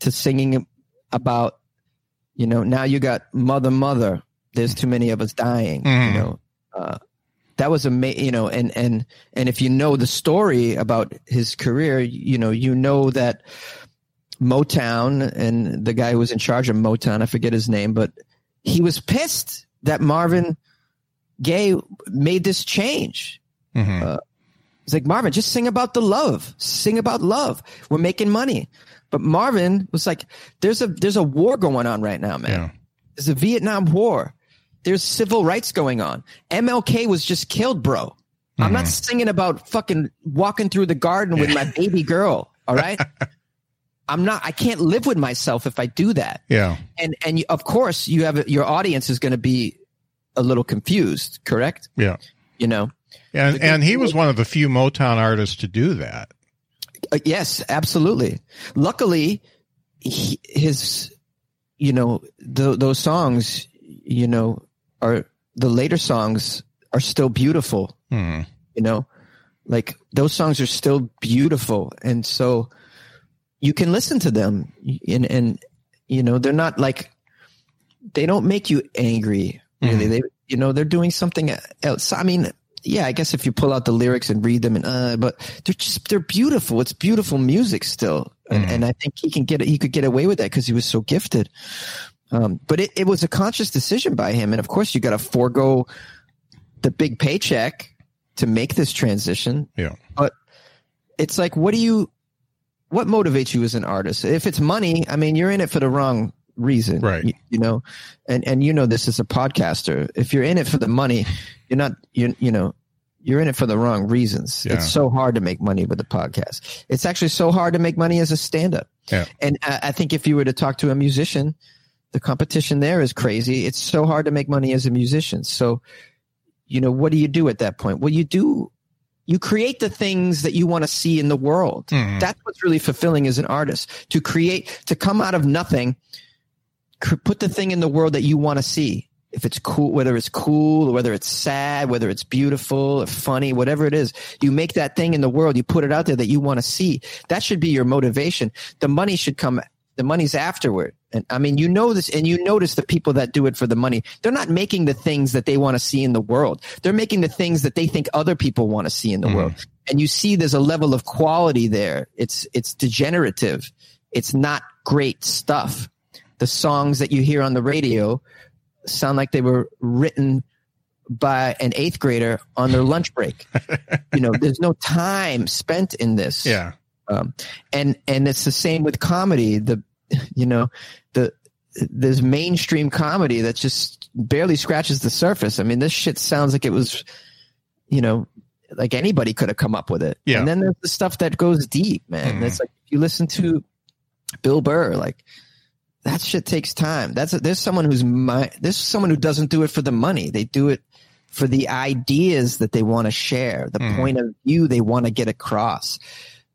[SPEAKER 2] to singing about, you know, now you got mother, mother. There's too many of us dying.
[SPEAKER 1] Mhm.
[SPEAKER 2] You know, uh, that was amazing. You know, and and and if you know the story about his career, you know, you know that Motown and the guy who was in charge of Motown, I forget his name, but he was pissed that Marvin Gaye made this change.
[SPEAKER 1] Mm-hmm.
[SPEAKER 2] Uh, He's like, Marvin, just sing about the love. Sing about love. We're making money. But Marvin was like, there's a there's a war going on right now, man.
[SPEAKER 1] yeah.
[SPEAKER 2] There's a Vietnam War. There's civil rights going on. MLK was just killed, bro. I'm not singing about fucking walking through the garden with my baby girl. All right. [laughs] I'm not. I can't live with myself if I do that.
[SPEAKER 1] Yeah.
[SPEAKER 2] And and of course, you have your audience is going to be a little confused. Correct.
[SPEAKER 1] Yeah.
[SPEAKER 2] You know.
[SPEAKER 1] And and he was one of the few Motown artists to do that.
[SPEAKER 2] Uh, yes, absolutely. Luckily, he, his, you know, th- those songs, you know, are the later songs are still beautiful.
[SPEAKER 1] Hmm.
[SPEAKER 2] You know, like those songs are still beautiful, and so you can listen to them, and and you know they're not like they don't make you angry. Really, they you know they're doing something else. I mean, yeah, I guess if you pull out the lyrics and read them, and uh, but they're just they're beautiful. It's beautiful music still, and, and I think he can get. He could get away with that because he was so gifted. Um, but it, it was a conscious decision by him, and of course, you got to forego the big paycheck to make this transition.
[SPEAKER 1] Yeah.
[SPEAKER 2] But it's like, what do you, what motivates you as an artist? If it's money, I mean, you're in it for the wrong reason,
[SPEAKER 1] Right.
[SPEAKER 2] You, you know, and and you know this as a podcaster. If you're in it for the money, you're not. You you know. You're in it for the wrong reasons.
[SPEAKER 1] Yeah.
[SPEAKER 2] It's so hard to make money with a podcast. It's actually so hard to make money as a stand-up.
[SPEAKER 1] Yeah.
[SPEAKER 2] And I, I think if you were to talk to a musician, the competition there is crazy. It's so hard to make money as a musician. So, you know, what do you do at that point? Well, you do, you create the things that you want to see in the world.
[SPEAKER 1] Mhm.
[SPEAKER 2] That's what's really fulfilling as an artist to create, to come out of nothing, put the thing in the world that you want to see. If it's cool, whether it's cool, or whether it's sad, whether it's beautiful or funny, whatever it is, you make that thing in the world, you put it out there that you want to see. That should be your motivation. The money should come, the money's afterward. And I mean, you know this, and you notice the people that do it for the money, they're not making the things that they want to see in the world. They're making the things that they think other people want to see in the
[SPEAKER 1] Mhm.
[SPEAKER 2] world. And you see there's a level of quality there. It's, it's degenerative. It's not great stuff. The songs that you hear on the radio sound like they were written by an eighth grader on their lunch break. [laughs] you know, there's no time spent in this
[SPEAKER 1] Yeah.
[SPEAKER 2] um, and and it's the same with comedy the [laughs] you know the there's mainstream comedy that just barely scratches the surface. I mean this shit sounds like it was you know like anybody could have come up with it.
[SPEAKER 1] Yeah.
[SPEAKER 2] and then there's the stuff that goes deep man. It's like if you listen to bill burr like that shit takes time. That's there's someone who's my there's someone who doesn't do it for the money. They do it for the ideas that they want to share the
[SPEAKER 1] Mhm.
[SPEAKER 2] point of view they want to get across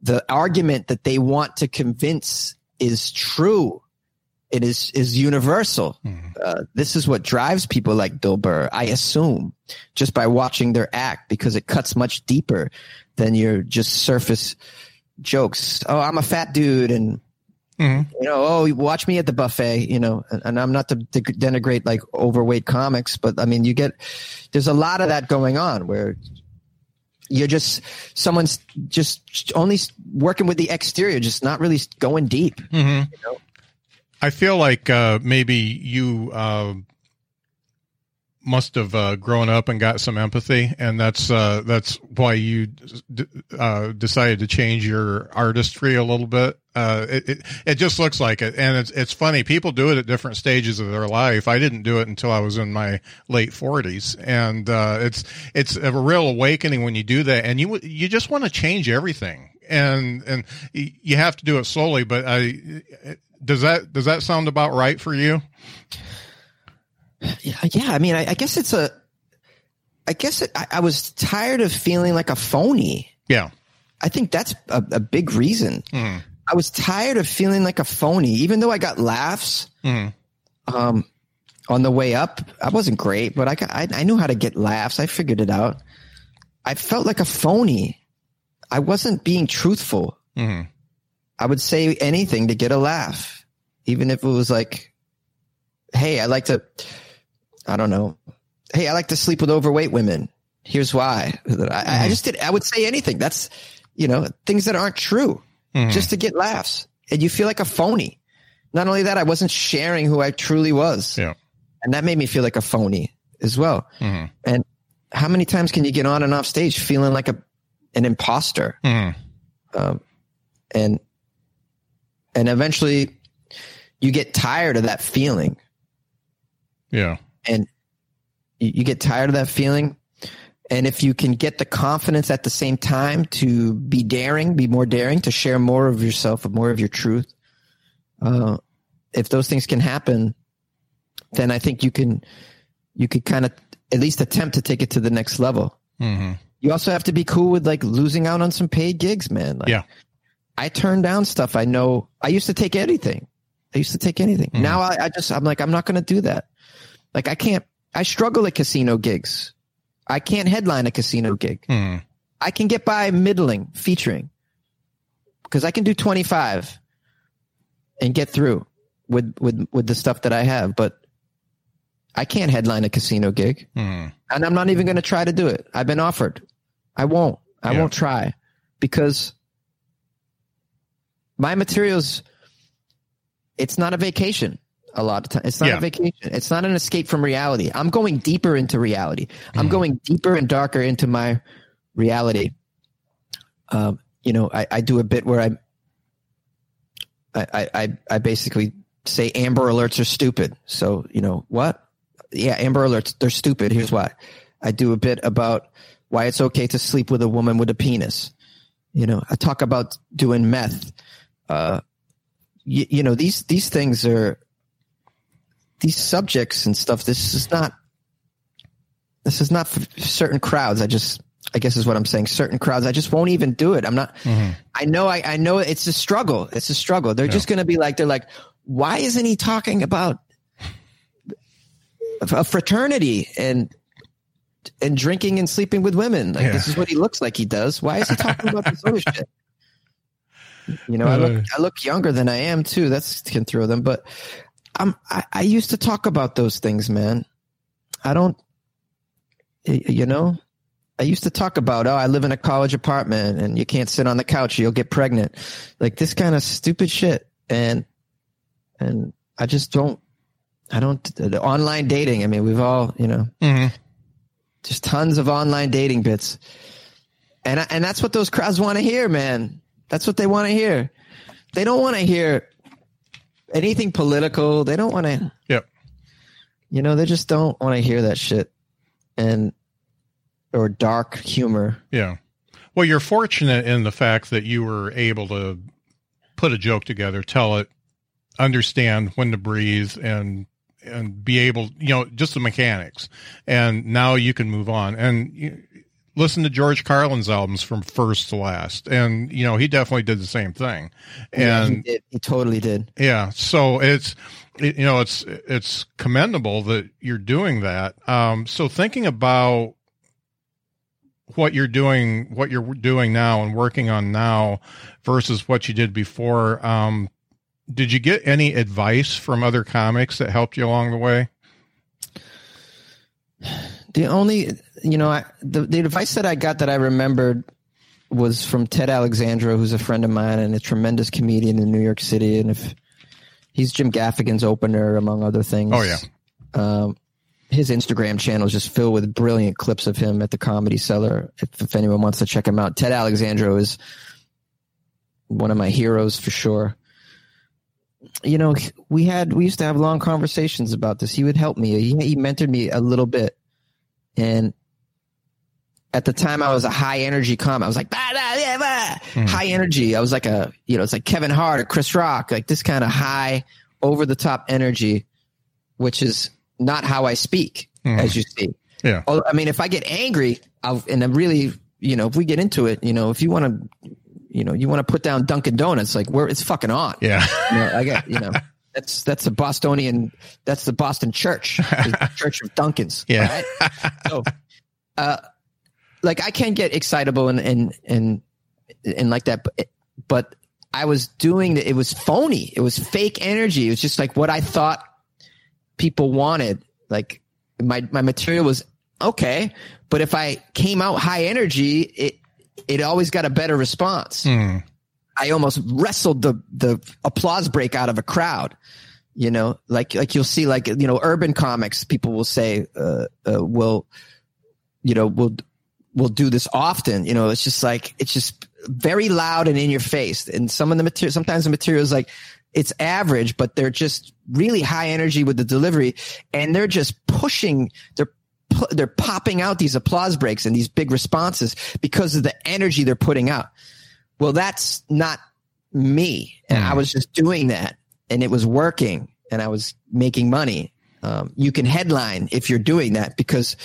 [SPEAKER 2] the argument that they want to convince is true. It is is universal.
[SPEAKER 1] Mhm.
[SPEAKER 2] Uh, this is what drives people like Bill Burr, I assume, just by watching their act because it cuts much deeper than your just surface jokes. Oh, I'm a fat dude, and
[SPEAKER 1] Mhm.
[SPEAKER 2] you know, oh, watch me at the buffet. You know, and, and I'm not to de- denigrate like overweight comics, but I mean, you get there's a lot of that going on where you're just someone's just only working with the exterior, just not really going deep.
[SPEAKER 1] Mhm.
[SPEAKER 2] You know?
[SPEAKER 1] I feel like uh, maybe you uh, must have uh, grown up and got some empathy, and that's uh, that's why you d- uh, decided to change your artistry a little bit. Uh, it, it it just looks like it, and it's it's funny. People do it at different stages of their life. I didn't do it until I was in my late forties, and uh, it's it's a real awakening when you do that, and you you just want to change everything, and and you have to do it slowly. But I does that does that sound about right for you?
[SPEAKER 2] Yeah, yeah. I mean, I, I guess it's a. I guess it, I, I was tired of feeling like a phony.
[SPEAKER 1] Yeah.
[SPEAKER 2] I think that's a, a big reason.
[SPEAKER 1] Mhm.
[SPEAKER 2] I was tired of feeling like a phony, even though I got laughs.
[SPEAKER 1] Mhm.
[SPEAKER 2] Um, on the way up, I wasn't great, but I, got, I, I knew how to get laughs. I figured it out. I felt like a phony. I wasn't being truthful.
[SPEAKER 1] hmm
[SPEAKER 2] I would say anything to get a laugh, even if it was like, "Hey, I like to, I don't know, hey, I like to sleep with overweight women. Here's why." I, I just did. I would say anything. That's you know things that aren't true,
[SPEAKER 1] Mhm.
[SPEAKER 2] just to get laughs, and you feel like a phony. Not only that, I wasn't sharing who I truly was,
[SPEAKER 1] Yeah.
[SPEAKER 2] and that made me feel like a phony as well.
[SPEAKER 1] Mhm.
[SPEAKER 2] And how many times can you get on and off stage feeling like a an imposter?
[SPEAKER 1] Mhm.
[SPEAKER 2] um, and and eventually you get tired of that feeling
[SPEAKER 1] Yeah.
[SPEAKER 2] And you, get tired of that feeling and if you can get the confidence at the same time to be daring be more daring to share more of yourself more of your truth uh, if those things can happen then i think you can you could kind of at least attempt to take it to the next level
[SPEAKER 1] hmm
[SPEAKER 2] you also have to be cool with like losing out on some paid gigs, man. Like,
[SPEAKER 1] Yeah.
[SPEAKER 2] I turn down stuff. I know I used to take anything. I used to take anything.
[SPEAKER 1] Mhm.
[SPEAKER 2] Now I, I just, I'm like, I'm not going to do that. Like I can't, I struggle at casino gigs. I can't headline a casino gig.
[SPEAKER 1] hmm
[SPEAKER 2] I can get by middling featuring because I can do 25 and get through with, with, with the stuff that I have, but I can't headline a casino gig
[SPEAKER 1] hmm
[SPEAKER 2] and I'm not even going to try to do it. I've been offered. I won't. I
[SPEAKER 1] Yeah.
[SPEAKER 2] won't try because my materials. It's not a vacation. A lot of time, it's not
[SPEAKER 1] Yeah.
[SPEAKER 2] a vacation. It's not an escape from reality. I'm going deeper into reality. I'm
[SPEAKER 1] Mhm.
[SPEAKER 2] going deeper and darker into my reality. Um, you know, I, I do a bit where I, I, I, I- I basically say Amber Alerts are stupid. So you know what? yeah, Amber Alerts, they're stupid. Here's why. I do a bit about why it's okay to sleep with a woman with a penis. You know, I talk about doing meth. Uh, you, you know, these, these things are, these subjects and stuff. This is not, this is not for certain crowds. I just, I guess is what I'm saying. Certain crowds, I just won't even do it. I'm not,
[SPEAKER 1] hmm
[SPEAKER 2] I know, I, I know it's a struggle. It's a struggle. They're just going to be like, they're like, why isn't he talking about a fraternity and and drinking and sleeping with women? Like
[SPEAKER 1] Yeah.
[SPEAKER 2] this is what he looks like he does. Why is he talking about this other shit? You know, I look I look younger than I am too. That's can throw them, but I'm I, I used to talk about those things, man. I don't, you know, I used to talk about, oh, I live in a college apartment and you can't sit on the couch, you'll get pregnant. Like this kind of stupid shit. And, and I just don't, I don't, the online dating. I mean, we've all, you know,
[SPEAKER 1] hmm
[SPEAKER 2] just tons of online dating bits. And, I, and that's what those crowds want to hear, man. That's what they want to hear. They don't want to hear anything political. They don't want to,
[SPEAKER 1] Yep.
[SPEAKER 2] you know, they just don't want to hear that shit. And, or dark humor.
[SPEAKER 1] Yeah. Well, you're fortunate in the fact that you were able to put a joke together, tell it, understand when to breathe, and and be able, you know, just the mechanics. And now you can move on and you, listen to George Carlin's albums from first to last, and you know he definitely did the same thing.
[SPEAKER 2] Yeah, he,
[SPEAKER 1] And
[SPEAKER 2] did. he totally did.
[SPEAKER 1] yeah, so it's it, you know it's it's commendable that you're doing that. Um, so thinking about what you're doing, what you're doing now, and working on now versus what you did before. Um, did you get any advice from other comics that helped you along the way?
[SPEAKER 2] The only, you know, I, the the advice that I got that I remembered was from Ted Alexandro, who's a friend of mine and a tremendous comedian in New York City, and if he's Jim Gaffigan's opener, among other things.
[SPEAKER 1] Oh, yeah.
[SPEAKER 2] Um, his Instagram channel is just filled with brilliant clips of him at the Comedy Cellar. If, if anyone wants to check him out, Ted Alexandro is one of my heroes for sure. You know, we had we used to have long conversations about this. He would help me. He, he mentored me a little bit, and at the time I was a high energy comic. I was like bah, bah, yeah, bah. high energy. I was like a you know it's like Kevin Hart or Chris Rock, like this kind of high over the top energy, which is not how I speak,
[SPEAKER 1] Mhm.
[SPEAKER 2] as you see.
[SPEAKER 1] Yeah.
[SPEAKER 2] I mean, if I get angry, I'll, and I'm really, you know, if we get into it, you know, if you want to, you know, you want to put down Dunkin' Donuts, like where it's fucking on.
[SPEAKER 1] Yeah.
[SPEAKER 2] You know, I get, you know, [laughs] That's that's a Bostonian. That's the Boston Church, the [laughs] Church of Dunkin's.
[SPEAKER 1] Yeah.
[SPEAKER 2] Right? so, uh, like I can't get excitable and and and and like that, but, but I was doing it. It was phony. It was fake energy. It was just like what I thought people wanted. Like my my material was okay, but if I came out high energy, it it always got a better response.
[SPEAKER 1] Mm.
[SPEAKER 2] I almost wrestled the the applause break out of a crowd. You know, like like you'll see, like you know, urban comics. People will say, uh, uh, "Will, you know, will will do this often." You know, it's just like it's just very loud and in your face. And some of the material, sometimes the material is like it's average, but they're just really high energy with the delivery, and they're just pushing. They're they're popping out these applause breaks and these big responses because of the energy they're putting out. Well, that's not me. And I was just doing that and it was working and I was making money. Um, you can headline if you're doing that because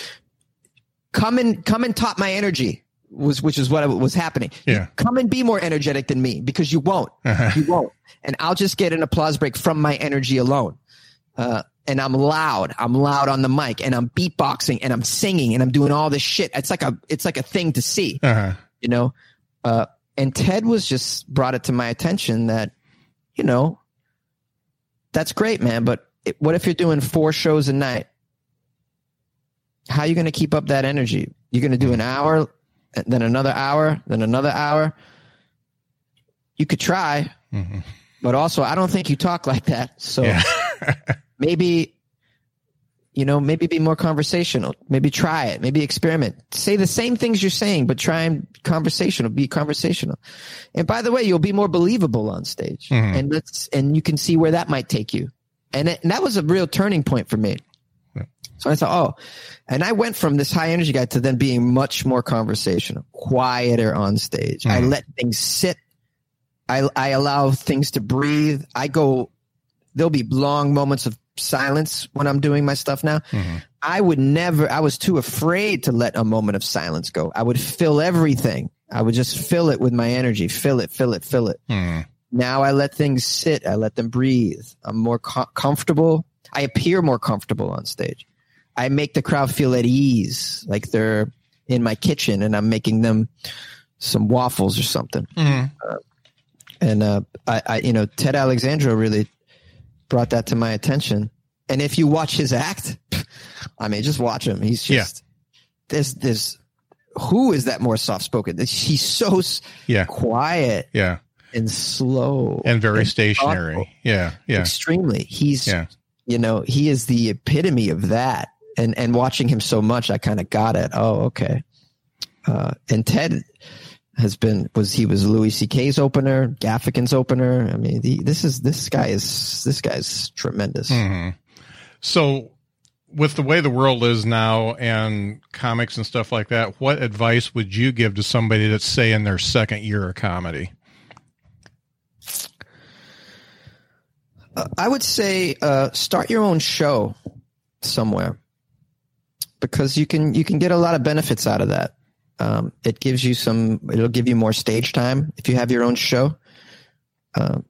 [SPEAKER 2] come and come and top my energy was, which is what was happening.
[SPEAKER 1] Yeah.
[SPEAKER 2] Come and be more energetic than me because you won't,
[SPEAKER 1] Uh-huh. [laughs]
[SPEAKER 2] you won't. And I'll just get an applause break from my energy alone. Uh, and I'm loud. I'm loud on the mic and I'm beatboxing and I'm singing and I'm doing all this shit. It's like a, it's like a thing to see
[SPEAKER 1] Uh-huh.
[SPEAKER 2] you know uh, and ted was just brought it to my attention that you know that's great man but it, what if you're doing four shows a night how are you going to keep up that energy you're going to do an hour then another hour then another hour you could try
[SPEAKER 1] Mhm.
[SPEAKER 2] but also i don't think you talk like that so
[SPEAKER 1] Yeah. [laughs]
[SPEAKER 2] maybe you know maybe be more conversational maybe try it maybe experiment. Say the same things you're saying but try and conversational be conversational. And by the way you'll be more believable on stage.
[SPEAKER 1] Mhm.
[SPEAKER 2] and let's and you can see where that might take you. And, it, and that was a real turning point for me.
[SPEAKER 1] Yeah.
[SPEAKER 2] so i thought oh. And i went from this high energy guy to then being much more conversational quieter on stage. I
[SPEAKER 1] Mhm.
[SPEAKER 2] let things sit. I, I allow things to breathe. I go there'll be long moments of silence when I'm doing my stuff now.
[SPEAKER 1] Mhm.
[SPEAKER 2] I would never, I was too afraid to let a moment of silence go. I would fill everything. I would just fill it with my energy, fill it, fill it, fill it.
[SPEAKER 1] Mm.
[SPEAKER 2] Now I let things sit. I let them breathe. I'm more co- comfortable. I appear more comfortable on stage. I make the crowd feel at ease, like they're in my kitchen and I'm making them some waffles or something.
[SPEAKER 1] Mhm.
[SPEAKER 2] And uh, I, I, you know, Ted Alexandro really brought that to my attention. And if you watch his act, [laughs] I mean, just watch him. He's just there's there's who is that more soft spoken? He's so
[SPEAKER 1] Yeah.
[SPEAKER 2] quiet
[SPEAKER 1] Yeah.
[SPEAKER 2] and slow
[SPEAKER 1] And very
[SPEAKER 2] thoughtful.
[SPEAKER 1] stationary. Yeah. Yeah.
[SPEAKER 2] Extremely. He's
[SPEAKER 1] Yeah.
[SPEAKER 2] you know he is the epitome of that. And and watching him so much, I kind of got it. Oh, okay. Uh, and Ted has been was he was Louis C.K.'s opener, Gaffigan's opener. I mean, the, this is this guy is this guy's tremendous.
[SPEAKER 1] Mhm. So, with the way the world is now and comics and stuff like that, what advice would you give to somebody that's, say, in their second year of comedy?
[SPEAKER 2] Uh, I would say uh, start your own show somewhere because you can you can get a lot of benefits out of that. Um, it gives you some. It'll give you more stage time if you have your own show. Um,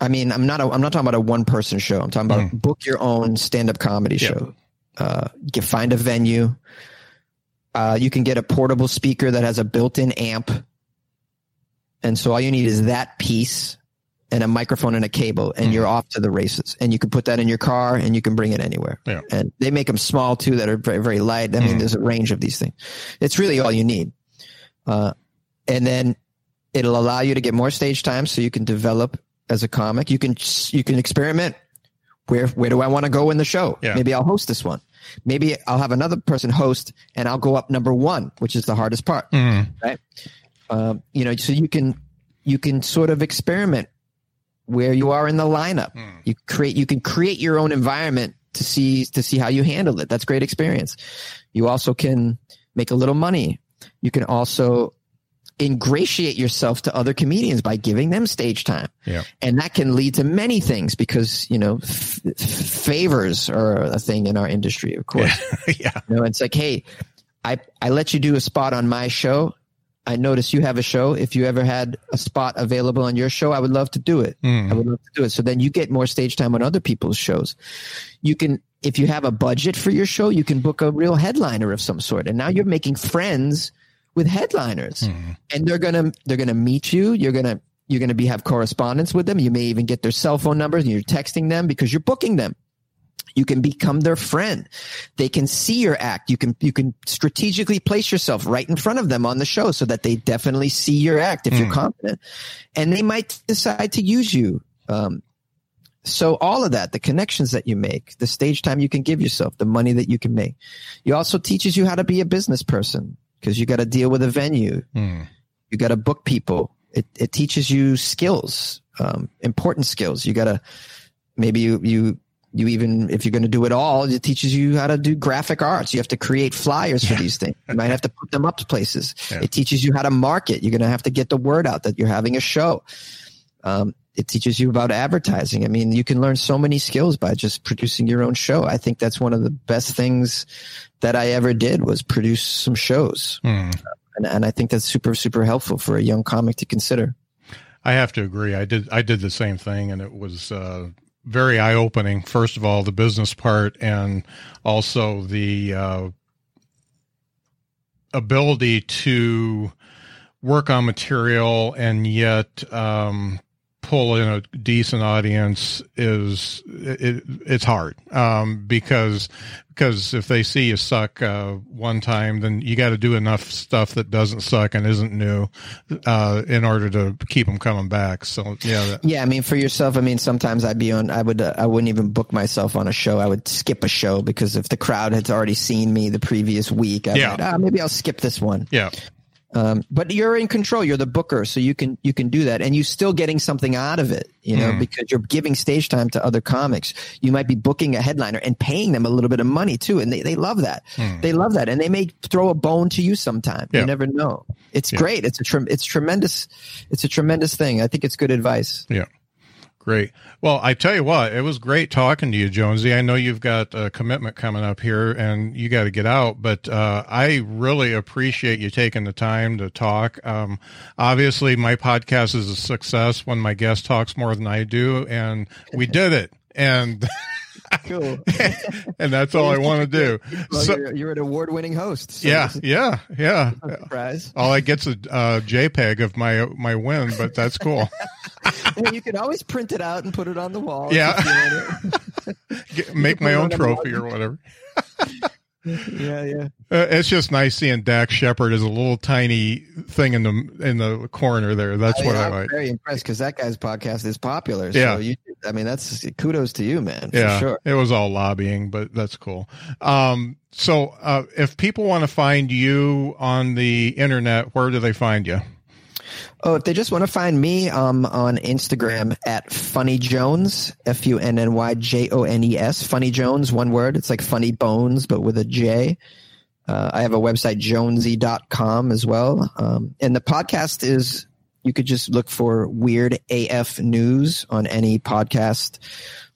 [SPEAKER 2] I mean, I'm not. A, I'm not talking about a one person show. I'm talking about book your own stand up comedy
[SPEAKER 1] Yeah.
[SPEAKER 2] show. Uh, get find a venue. Uh, you can get a portable speaker that has a built in amp, and so all you need is that piece and a microphone and a cable, and you're off to the races. And you can put that in your car, and you can bring it anywhere.
[SPEAKER 1] Yeah.
[SPEAKER 2] And they make them small too, that are very very light. I mean,
[SPEAKER 1] Mhm.
[SPEAKER 2] there's a range of these things. It's really all you need. Uh, and then it'll allow you to get more stage time, so you can develop as a comic. You can you can experiment. Where where do I want to go in the show?
[SPEAKER 1] Yeah.
[SPEAKER 2] Maybe I'll host this one. Maybe I'll have another person host, and I'll go up number one, which is the hardest part
[SPEAKER 1] Mhm.
[SPEAKER 2] um, you know, so you can you can sort of experiment where you are in the lineup.
[SPEAKER 1] Hmm.
[SPEAKER 2] You create you can create your own environment to see to see how you handle it. That's great experience. You also can make a little money. You can also ingratiate yourself to other comedians by giving them stage time.
[SPEAKER 1] Yeah.
[SPEAKER 2] And that can lead to many things because, you know, f- favors are a thing in our industry, of course. [laughs]
[SPEAKER 1] yeah.
[SPEAKER 2] You know, it's like, hey, I, I let you do a spot on my show. I notice you have a show. If you ever had a spot available on your show, I would love to do it.
[SPEAKER 1] Mm.
[SPEAKER 2] I would love to do it. So then you get more stage time on other people's shows. You can, if you have a budget for your show, you can book a real headliner of some sort. And now you're making friends with headliners
[SPEAKER 1] Mm.
[SPEAKER 2] and they're going to, they're going to meet you. You're going to, you're going to be, have correspondence with them. You may even get their cell phone numbers and you're texting them because you're booking them. You can become their friend. They can see your act. You can you can strategically place yourself right in front of them on the show so that they definitely see your act if you're
[SPEAKER 1] Mm.
[SPEAKER 2] confident, and they might decide to use you. Um, so all of that, the connections that you make, the stage time you can give yourself, the money that you can make, it also teaches you how to be a business person because you got to deal with a venue,
[SPEAKER 1] Mm.
[SPEAKER 2] you got to book people. It it teaches you skills, um, important skills. You got to maybe you you you even if you're going to do it all, it teaches you how to do graphic arts. You have to create flyers for these things. You [laughs] might have to put them up to places.
[SPEAKER 1] Yeah.
[SPEAKER 2] It teaches you how to market. You're going to have to get the word out that you're having a show. Um, it teaches you about advertising. I mean, you can learn so many skills by just producing your own show. I think that's one of the best things that I ever did was produce some shows.
[SPEAKER 1] Mm.
[SPEAKER 2] And, and I think that's super, super helpful for a young comic to consider.
[SPEAKER 1] I have to agree. I did. I did the same thing, and it was uh, very eye opening. First of all, the business part, and also the uh, ability to work on material and yet um, pull in a decent audience is it, it's hard um, because because if they see you suck uh, one time, then you got to do enough stuff that doesn't suck and isn't new uh, in order to keep them coming back. So yeah, that,
[SPEAKER 2] Yeah, I mean, for yourself, I mean, sometimes I'd be on. I would. Uh, I wouldn't even book myself on a show. I would skip a show because if the crowd had already seen me the previous week, I'd
[SPEAKER 1] Yeah.
[SPEAKER 2] like, ah, maybe I'll skip this one.
[SPEAKER 1] yeah,
[SPEAKER 2] Um, but you're in control. You're the booker, so you can you can do that, and you're still getting something out of it. You know,
[SPEAKER 1] Mm.
[SPEAKER 2] because you're giving stage time to other comics. You might be booking a headliner and paying them a little bit of money too, and they, they love that.
[SPEAKER 1] Mm.
[SPEAKER 2] They love that, and they may throw a bone to you sometime.
[SPEAKER 1] Yeah.
[SPEAKER 2] You never know. It's
[SPEAKER 1] Yeah.
[SPEAKER 2] great. It's a trem- it's tremendous. It's a tremendous thing. I think it's good advice.
[SPEAKER 1] yeah. Great. Well, I tell you what, it was great talking to you, Jonesy. I know you've got a commitment coming up here and you got to get out, but uh, I really appreciate you taking the time to talk. Um, obviously, my podcast is a success when my guest talks more than I do, and we [laughs] did it. And [laughs]
[SPEAKER 2] Cool. [laughs]
[SPEAKER 1] and that's all I want to do.
[SPEAKER 2] Well,
[SPEAKER 1] So,
[SPEAKER 2] you're, you're an award-winning host. so
[SPEAKER 1] yeah, yeah, yeah.
[SPEAKER 2] surprise.
[SPEAKER 1] All I get's a uh, JPEG of my my win, but that's cool.
[SPEAKER 2] You can always print it out and put it on the wall.
[SPEAKER 1] Yeah. [laughs] Get, make my own trophy or whatever. [laughs]
[SPEAKER 2] yeah, yeah.
[SPEAKER 1] Uh, it's just nice seeing Dax Shepard as a little tiny thing in the in the corner there. That's what I
[SPEAKER 2] am
[SPEAKER 1] like.
[SPEAKER 2] very impressed because that guy's podcast is popular.
[SPEAKER 1] Yeah.
[SPEAKER 2] So you, I mean, that's kudos to you, man. For
[SPEAKER 1] Yeah,
[SPEAKER 2] sure.
[SPEAKER 1] it was all lobbying, but that's cool. Um, so, uh, if people want to find you on the internet, where do they find you?
[SPEAKER 2] Oh, if they just want to find me, um, on Instagram at Funny Jones, F U N N Y J O N E S, Funny Jones, one word. It's like Funny Bones, but with a J. Uh, I have a website, jonesy.com as well. Um, and the podcast is, you could just look for Weird AF News on any podcast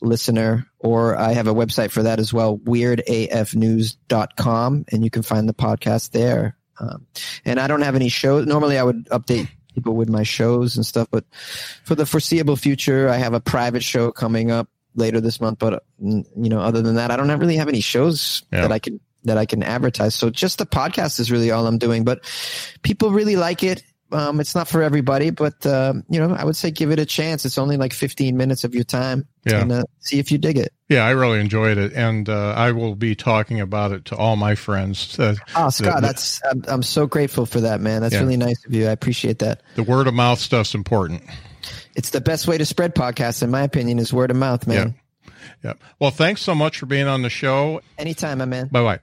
[SPEAKER 2] listener, or I have a website for that as well, weirdafnews.com, and you can find the podcast there. Um, and I don't have any shows. Normally, I would update people with my shows and stuff, but for the foreseeable future, I have a private show coming up later this month. But you know, other than that, I don't have, really have any shows
[SPEAKER 1] Yeah.
[SPEAKER 2] that I can that I can advertise. So just the podcast is really all I'm doing. But people really like it. Um, it's not for everybody, but uh, you know, I would say give it a chance. It's only like 15 minutes of your time,
[SPEAKER 1] Yeah.
[SPEAKER 2] and uh, see if you dig it.
[SPEAKER 1] Yeah, I really enjoyed it, and uh, I will be talking about it to all my friends.
[SPEAKER 2] Oh, Scott,
[SPEAKER 1] the-
[SPEAKER 2] that's I'm, I'm so grateful for that, man. That's
[SPEAKER 1] Yeah.
[SPEAKER 2] really nice of you. I appreciate that.
[SPEAKER 1] the word of mouth stuff's important.
[SPEAKER 2] It's the best way to spread podcasts, in my opinion, is word of mouth, man.
[SPEAKER 1] Yeah. Well, thanks so much for being on the show.
[SPEAKER 2] Anytime, my man.
[SPEAKER 1] Bye bye.